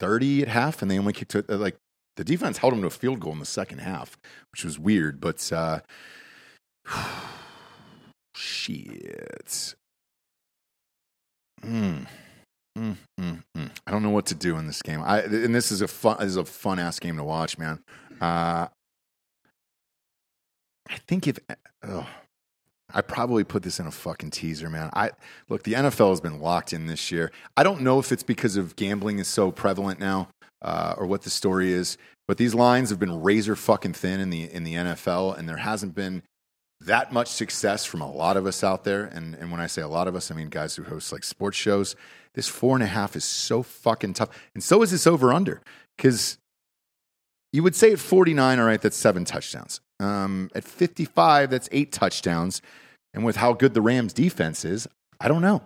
S2: thirty at half, and they only kicked it. uh, Like the defense held them to a field goal in the second half, which was weird. But uh, <sighs> shit, mm. Mm, mm, mm. I don't know what to do in this game. I and this is a fun this is a fun ass game to watch, man. Uh, I think if oh, I probably put this in a fucking teaser, man. I look, the NFL has been locked in this year. I don't know if it's because of gambling is so prevalent now, uh, or what the story is, but these lines have been razor fucking thin in the in the NFL, and there hasn't been that much success from a lot of us out there. And and when I say a lot of us, I mean guys who host like sports shows. This four and a half is so fucking tough, and so is this over under because you would say at 49, all right, that's seven touchdowns. Um, at 55, that's eight touchdowns. And with how good the Rams defense is, I don't know.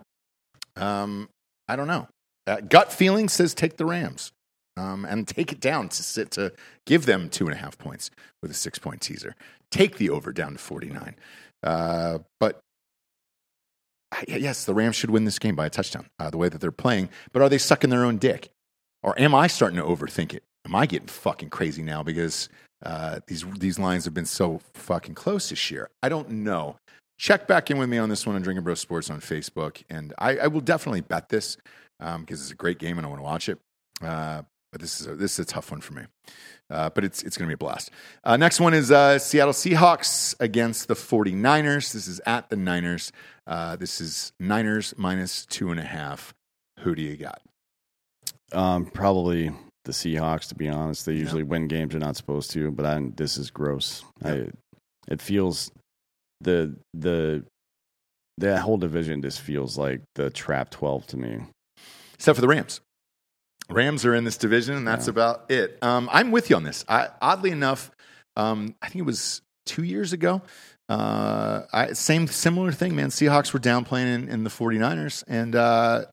S2: Um, I don't know. Uh, gut feeling says take the Rams um, and take it down to sit to give them two and a half points with a six point teaser. Take the over down to 49. Uh, but yes, the Rams should win this game by a touchdown, uh, the way that they're playing. But are they sucking their own dick? Or am I starting to overthink it? Am I getting fucking crazy now because uh, these these lines have been so fucking close this year? I don't know. Check back in with me on this one on Drinking Bro Sports on Facebook, and I, I will definitely bet this because it's a great game and I want to watch it. Uh, but this is a, this is a tough one for me. Uh, but it's it's going to be a blast. Uh, next one is uh, Seattle Seahawks against the 49ers. This is at the Niners. Uh, this is Niners minus two and a half. Who do you got?
S3: Um, probably the Seahawks. To be honest, they usually win games they're not supposed to. But I, this is gross. I, it feels the the that whole division just feels like the trap twelve to me.
S2: except for the Rams. Rams are in this division, and that's
S3: Yeah.
S2: about it. Um, I'm with you on this. I, oddly enough, um, I think it was two years ago. Uh, I, same similar thing, man. Seahawks were down playing in, in the 49ers, and uh,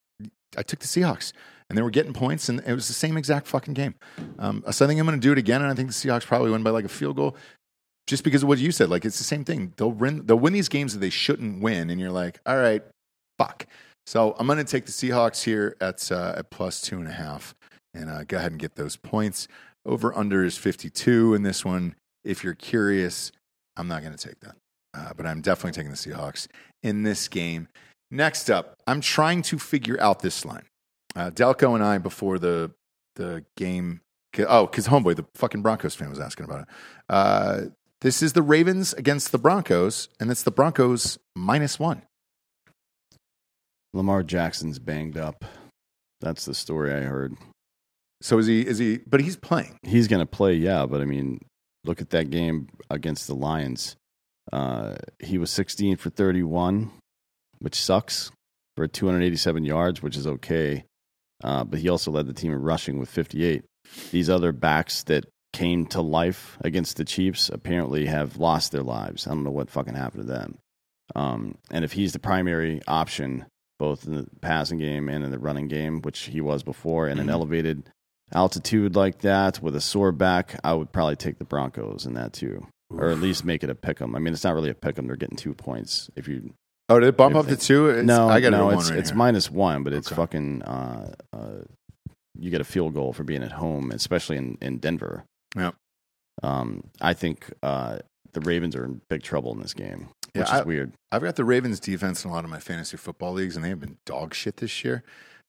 S2: I took the Seahawks, and they were getting points, and it was the same exact fucking game. Um, so I think I'm going to do it again, and I think the Seahawks probably win by like a field goal. Just because of what you said, like it's the same thing. They'll win. They'll win these games that they shouldn't win, and you're like, all right, fuck. So I'm going to take the Seahawks here at uh, at plus two and a half, and uh, go ahead and get those points. Over under is 52 in this one. If you're curious, I'm not going to take that, uh, but I'm definitely taking the Seahawks in this game. Next up, I'm trying to figure out this line. Uh, Delco and I before the the game. Oh, because homeboy, the fucking Broncos fan was asking about it. Uh, this is the Ravens against the Broncos, and it's the Broncos minus one.
S3: Lamar Jackson's banged up. That's the story I heard.
S2: So is he? Is he? But he's playing.
S3: He's going to play, yeah, but I mean, look at that game against the Lions. Uh, he was 16 for 31, which sucks for 287 yards, which is okay. Uh, but he also led the team in rushing with 58. These other backs that came to life against the Chiefs apparently have lost their lives. I don't know what fucking happened to them. Um, and if he's the primary option, both in the passing game and in the running game, which he was before, in an elevated altitude like that with a sore back, I would probably take the Broncos in that too, or at least make it a pick 'em. I mean, it's not really a pick 'em; they're getting two points. If you
S2: Oh, did it bump up to two? It's,
S3: no,
S2: I got it
S3: no, it's
S2: one right
S3: it's
S2: here.
S3: minus one, but it's
S2: Okay.
S3: fucking. Uh, uh, you get a field goal for being at home, especially in in Denver.
S2: Yep.
S3: Um, I think uh, the Ravens are in big trouble in this game,
S2: Yeah,
S3: which
S2: I-
S3: is weird.
S2: I've got the Ravens defense in a lot of my fantasy football leagues, and they have been dog shit this year.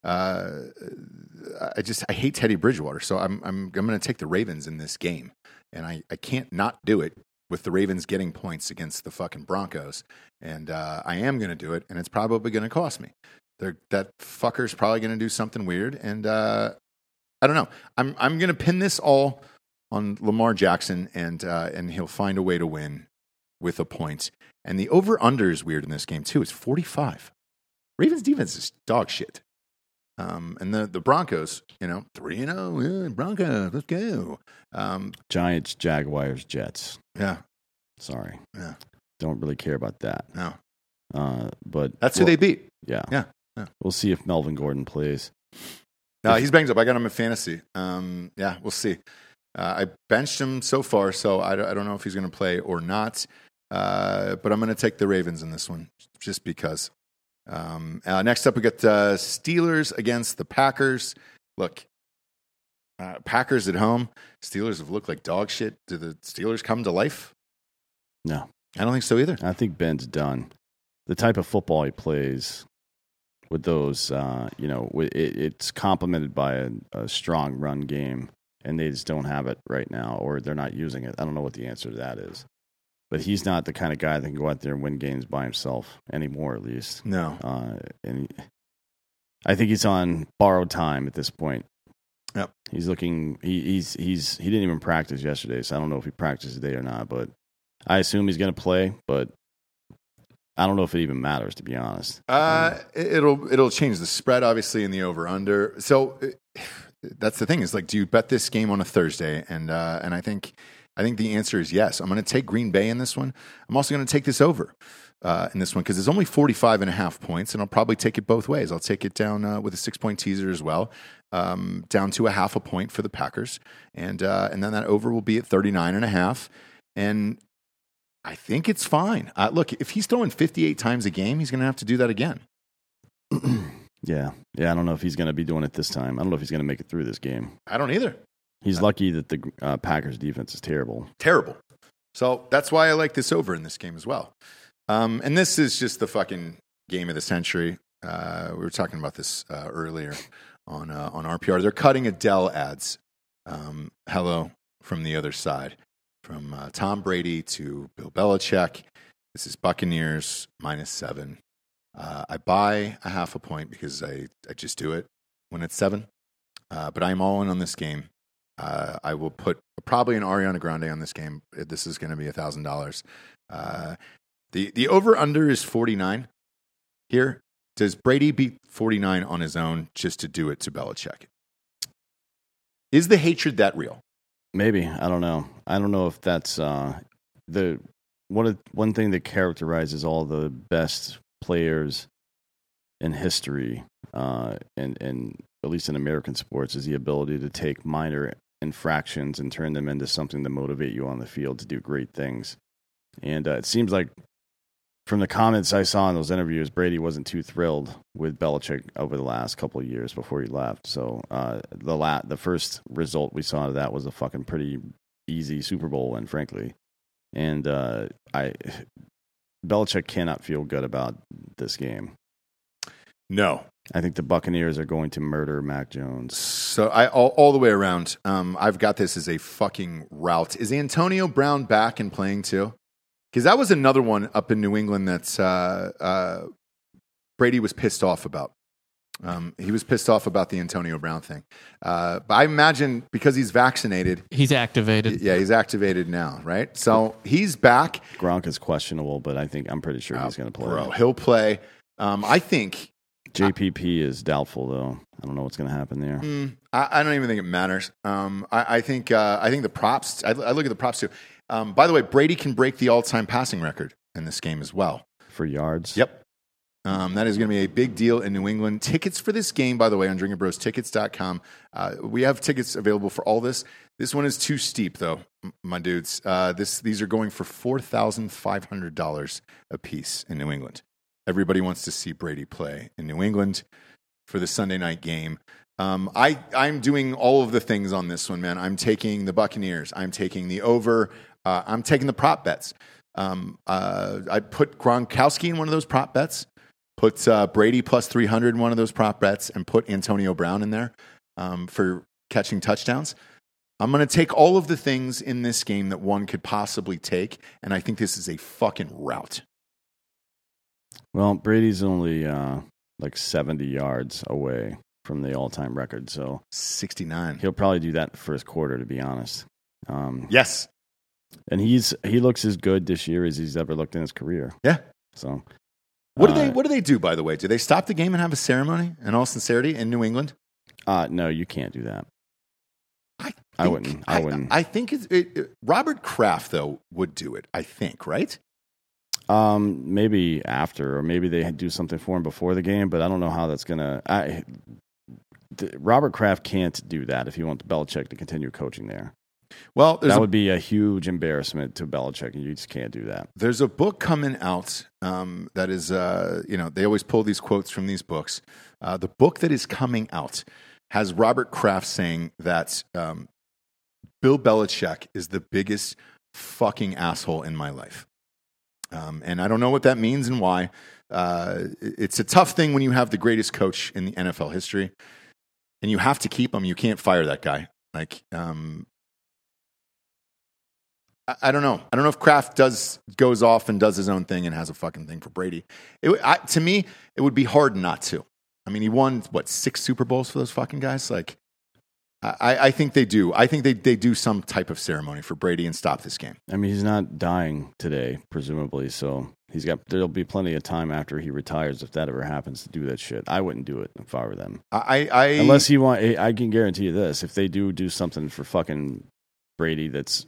S2: Uh, I just I hate Teddy Bridgewater, so I'm I'm I'm going to take the Ravens in this game, and I I can't not do it with the Ravens getting points against the fucking Broncos, and uh, I am going to do it, and it's probably going to cost me. They're, that fucker's probably going to do something weird, and uh, I don't know. I'm I'm going to pin this all on Lamar Jackson, and uh, and he'll find a way to win with a point. And the over under is weird in this game too. It's 45. Ravens defense is dog shit. Um, and the, the Broncos, you know, 3 and 0, yeah, Broncos, let's go. Um,
S3: Giants, Jaguars, Jets.
S2: yeah,
S3: Sorry,
S2: Yeah.
S3: don't really care about that.
S2: no.
S3: Uh, but
S2: That's who
S3: well,
S2: they beat.
S3: Yeah,
S2: Yeah, yeah.
S3: We'll see if Melvin Gordon plays.
S2: No, he's banged up. I got him in fantasy. Um, yeah, we'll see. Uh, I benched him so far, so I don't, I don't know if he's going to play or not. Uh, but I'm going to take the Ravens in this one just because. Um, uh, next up, we got uh, Steelers against the Packers. Look, uh, Packers at home. Steelers have looked like dog shit. Do the Steelers come to life?
S3: No,
S2: I don't think so either.
S3: I think Ben's done. The type of football he plays with those, uh, you know, it, it's complemented by a, a strong run game, and they just don't have it right now, or they're not using it. I don't know what the answer to that is. But he's not the kind of guy that can go out there and win games by himself anymore, at least.
S2: No.
S3: Uh, and he, I think he's on borrowed time at this point.
S2: Yep.
S3: He's looking. He, he's he's he didn't even practice yesterday, so I don't know if he practiced today or not. But I assume he's going to play. But I don't know if it even matters, to be honest.
S2: Uh, it'll it'll change the spread, obviously, in the over under. So <sighs> that's the thing is like, do you bet this game on a Thursday? And uh, and I think I think the answer is yes. I'm going to take Green Bay in this one. I'm also going to take this over uh, in this one because it's only 45 and a half points, and I'll probably take it both ways. I'll take it down uh, with a six point teaser as well, um, down to a half a point for the Packers, and uh, and then that over will be at 39 and a half. And I think it's fine. Uh, look, if he's throwing 58 times a game, he's going to have to do that again. <clears throat>
S3: Yeah, yeah. I don't know if he's going to be doing it this time. I don't know if he's going to make it through this game.
S2: I don't either.
S3: He's lucky that the uh, Packers defense is terrible.
S2: Terrible. So that's why I like this over in this game as well. Um, and this is just the fucking game of the century. Uh, we were talking about this uh, earlier on uh, on RPR. They're cutting Adele ads. Um, hello from the other side, from uh, Tom Brady to Bill Belichick. This is Buccaneers minus seven. Uh, I buy a half a point because I, I just do it when it's seven. But I'm all in on this game. Uh, I will put probably an Ariana Grande on this game. This is going to be a thousand dollars. Uh, the the over under is forty nine. Here, does Brady beat forty nine on his own just to do it to Belichick? Is the hatred that real?
S3: Maybe I don't know. I don't know if that's uh, the one one thing that characterizes all the best players in history, uh, and and at least in American sports, is the ability to take minor infractions and turn them into something to motivate you on the field to do great things. And uh, it seems like from the comments I saw in those interviews, Brady wasn't too thrilled with Belichick over the last couple years before he left. So uh, the la- the first result we saw of that was a fucking pretty easy Super Bowl win, frankly. And uh, I Belichick cannot feel good about this game.
S2: No.
S3: I think the Buccaneers are going to murder Mac Jones.
S2: So I all, all the way around. Um, I've got this as a fucking rout. Is Antonio Brown back and playing too? Because that was another one up in New England that uh, uh, Brady was pissed off about. Um, he was pissed off about the Antonio Brown thing. Uh, but I imagine because he's vaccinated,
S5: He's activated.
S2: yeah, he's activated now, right? So he's back.
S3: Gronk is questionable, but I think I'm pretty sure he's going to play.
S2: Bro, he'll play. Um, I think
S3: JPP is doubtful though. I don't know what's going to happen there.
S2: Mm, I, I don't even think it matters. Um, I, I think uh, I think the props. I, I look at the props too. Um, by the way, Brady can break the all-time passing record in this game as well.
S3: For yards,
S2: Yep. Um, that is going to be a big deal in New England. Tickets for this game, by the way, on drinkingbrostickets.com. Uh, we have tickets available for all this. This one is too steep, though, my dudes. Uh, this, these are going for $4,500 a piece in New England. Everybody wants to see Brady play in New England for the Sunday night game. Um, I, I'm doing all of the things on this one, man. I'm taking the Buccaneers. I'm taking the over. Uh, I'm taking the prop bets. Um, uh, I put Gronkowski in one of those prop bets, put uh, Brady plus 300 in one of those prop bets, and put Antonio Brown in there um, for catching touchdowns. I'm going to take all of the things in this game that one could possibly take, and I think this is a fucking rout.
S3: Well, Brady's only uh, like 70 yards away from the all-time record, so
S2: 69.
S3: he'll probably do that the first quarter. To be honest, um,
S2: Yes.
S3: and he's he looks as good this year as he's ever looked in his career.
S2: Yeah.
S3: So,
S2: What do they
S3: uh,
S2: What do they do? By the way, do they stop the game and have a ceremony? In all sincerity, in New England,
S3: Uh, no, you can't do that.
S2: I
S3: I wouldn't- I wouldn't.
S2: I, think it- Robert Kraft though would do it. I think right.
S3: Um, maybe after, or maybe they do something for him before the game, but I don't know how that's gonna. I, Robert Kraft can't do that if you want Belichick to continue coaching there.
S2: Well,
S3: that
S2: a,
S3: would be a huge embarrassment to Belichick, and you just can't do that.
S2: there's a book coming out um, that is uh, you know they always pull these quotes from these books. Uh, the book that is coming out has Robert Kraft saying that um, Bill Belichick is the biggest fucking asshole in my life. Um, and I don't know what that means and why. Uh, it's a tough thing when you have the greatest coach in the NFL history, and you have to keep him. You can't fire that guy. Like, um, I, I don't know. I don't know if Kraft does goes off and does his own thing and has a fucking thing for Brady. It, I, to me, it would be hard not to. I mean, he won what six Super Bowls for those fucking guys. Like, I, I think they do. I think they they do some type of ceremony for Brady and stop this game.
S3: I mean, he's not dying today, presumably. So he's got. There'll be plenty of time after he retires if that ever happens to do that shit. I wouldn't do it if I were them.
S2: I, I
S3: Unless he want, I can guarantee you this: if they do do something for fucking Brady, that's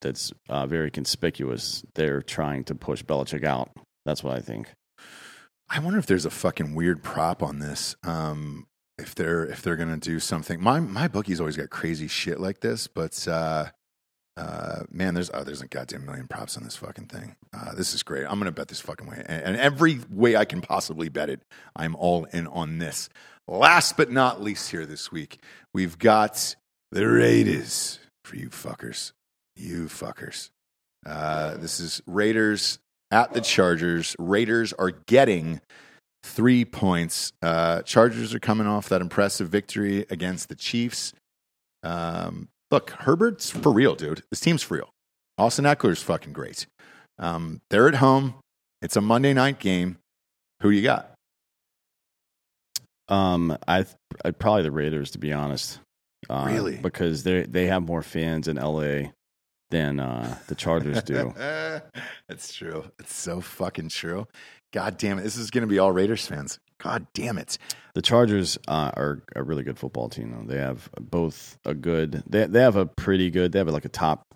S3: that's uh, very conspicuous. They're trying to push Belichick out. That's what I think.
S2: I wonder if there's a fucking weird prop on this. Um, if they're if they're gonna do something, my my bookie's always got crazy shit like this, but uh, uh, man, there's oh, there's a goddamn million props on this fucking thing. Uh, this is great. I'm gonna bet this fucking way, and, and every way I can possibly bet it, I'm all in on this. Last but not least, here this week we've got the Raiders for you fuckers, you fuckers. Uh, this is Raiders at the Chargers. Raiders are getting three points. Uh, Chargers are coming off that impressive victory against the Chiefs. Um, look, Herbert's for real, dude. This team's for real. Austin Ekeler's fucking great. Um, they're at home. It's a Monday night game. Who you got?
S3: Um, I I'd probably the Raiders to be honest. Uh,
S2: Really?
S3: Because they they have more fans in LA than uh, the Chargers do. <laughs>
S2: That's true. It's so fucking true. God damn it. This is going to be all Raiders fans. God damn it.
S3: The Chargers uh, are a really good football team. Though they have both a good, they they have a pretty good, they have like a top,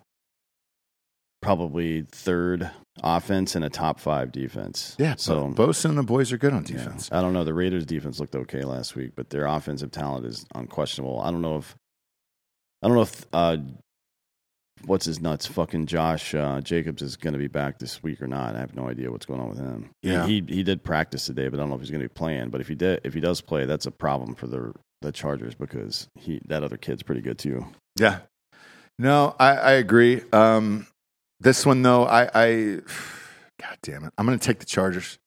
S3: probably third offense and a top five defense.
S2: Yeah.
S3: so
S2: Bosa and the boys are good on
S3: yeah.
S2: defense.
S3: I don't know. The Raiders' defense looked okay last week, but their offensive talent is unquestionable. I don't know if, I don't know if, uh, what's his nuts, fucking Josh uh, Jacobs is going to be back this week or not. I have no idea what's going on with him.
S2: Yeah.
S3: he he did practice today, but I don't know if he's going to be playing. But if he did, if he does play, that's a problem for the the Chargers because he that other kid's pretty good too.
S2: Yeah. No, I, I agree. Um, this one though, I, I, God damn it, I'm going to take the Chargers.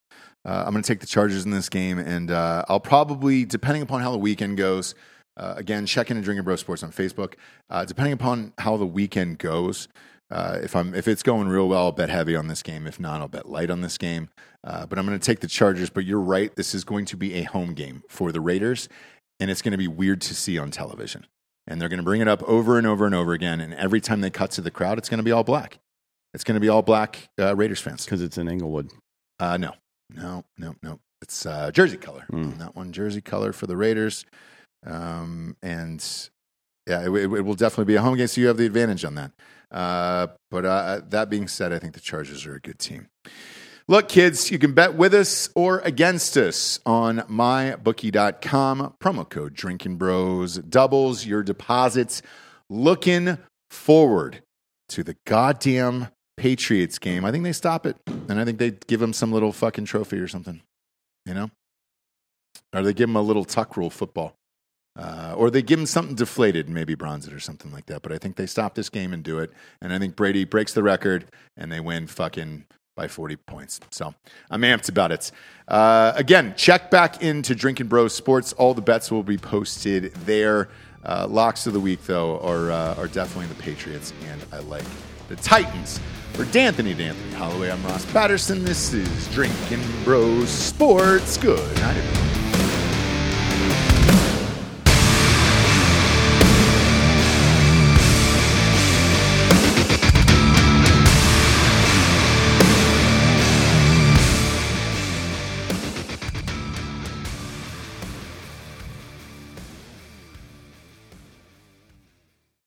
S2: Uh, I'm going to take the Chargers in this game, and uh, I'll probably, depending upon how the weekend goes, uh, again, check in and Drinking Bro Sports on Facebook. Uh, depending upon how the weekend goes, uh, if I'm if it's going real well, I'll bet heavy on this game. If not, I'll bet light on this game. Uh, but I'm going to take the Chargers. But you're right, this is going to be a home game for the Raiders, and it's going to be weird to see on television and they're going to bring it up over and over and over again. And every time they cut to the crowd, it's going to be all black. It's going to be all black uh, Raiders fans.
S3: because it's in Inglewood.
S2: Uh, no, no, no, no. It's uh, jersey color.
S3: Mm.
S2: on That one, jersey color for the Raiders. Um, and yeah, it, it, will definitely be a home game, so you have the advantage on that. Uh, but uh, that being said, I think the Chargers are a good team. Look, kids, you can bet with us or against us on mybookie.com. Promo code Drinking Bros doubles your deposits. Looking forward to the goddamn Patriots game. I think they stop it, and I think they give them some little fucking trophy or something, you know? Or they give them a little tuck rule football. Uh, or they give him something deflated maybe bronze it or something like that. But I think they stop this game and do it. And I think Brady breaks the record and they win fucking by 40 points. So I'm amped about it. Uh, again, check back into Drinking Bros Sports. All the bets will be posted there. Uh, locks of the week, though, are, uh, are definitely the Patriots, and I like the Titans. For D'Anthony D'Anthony Holloway, I'm Ross Patterson. This is Drinking Bros Sports. Good night.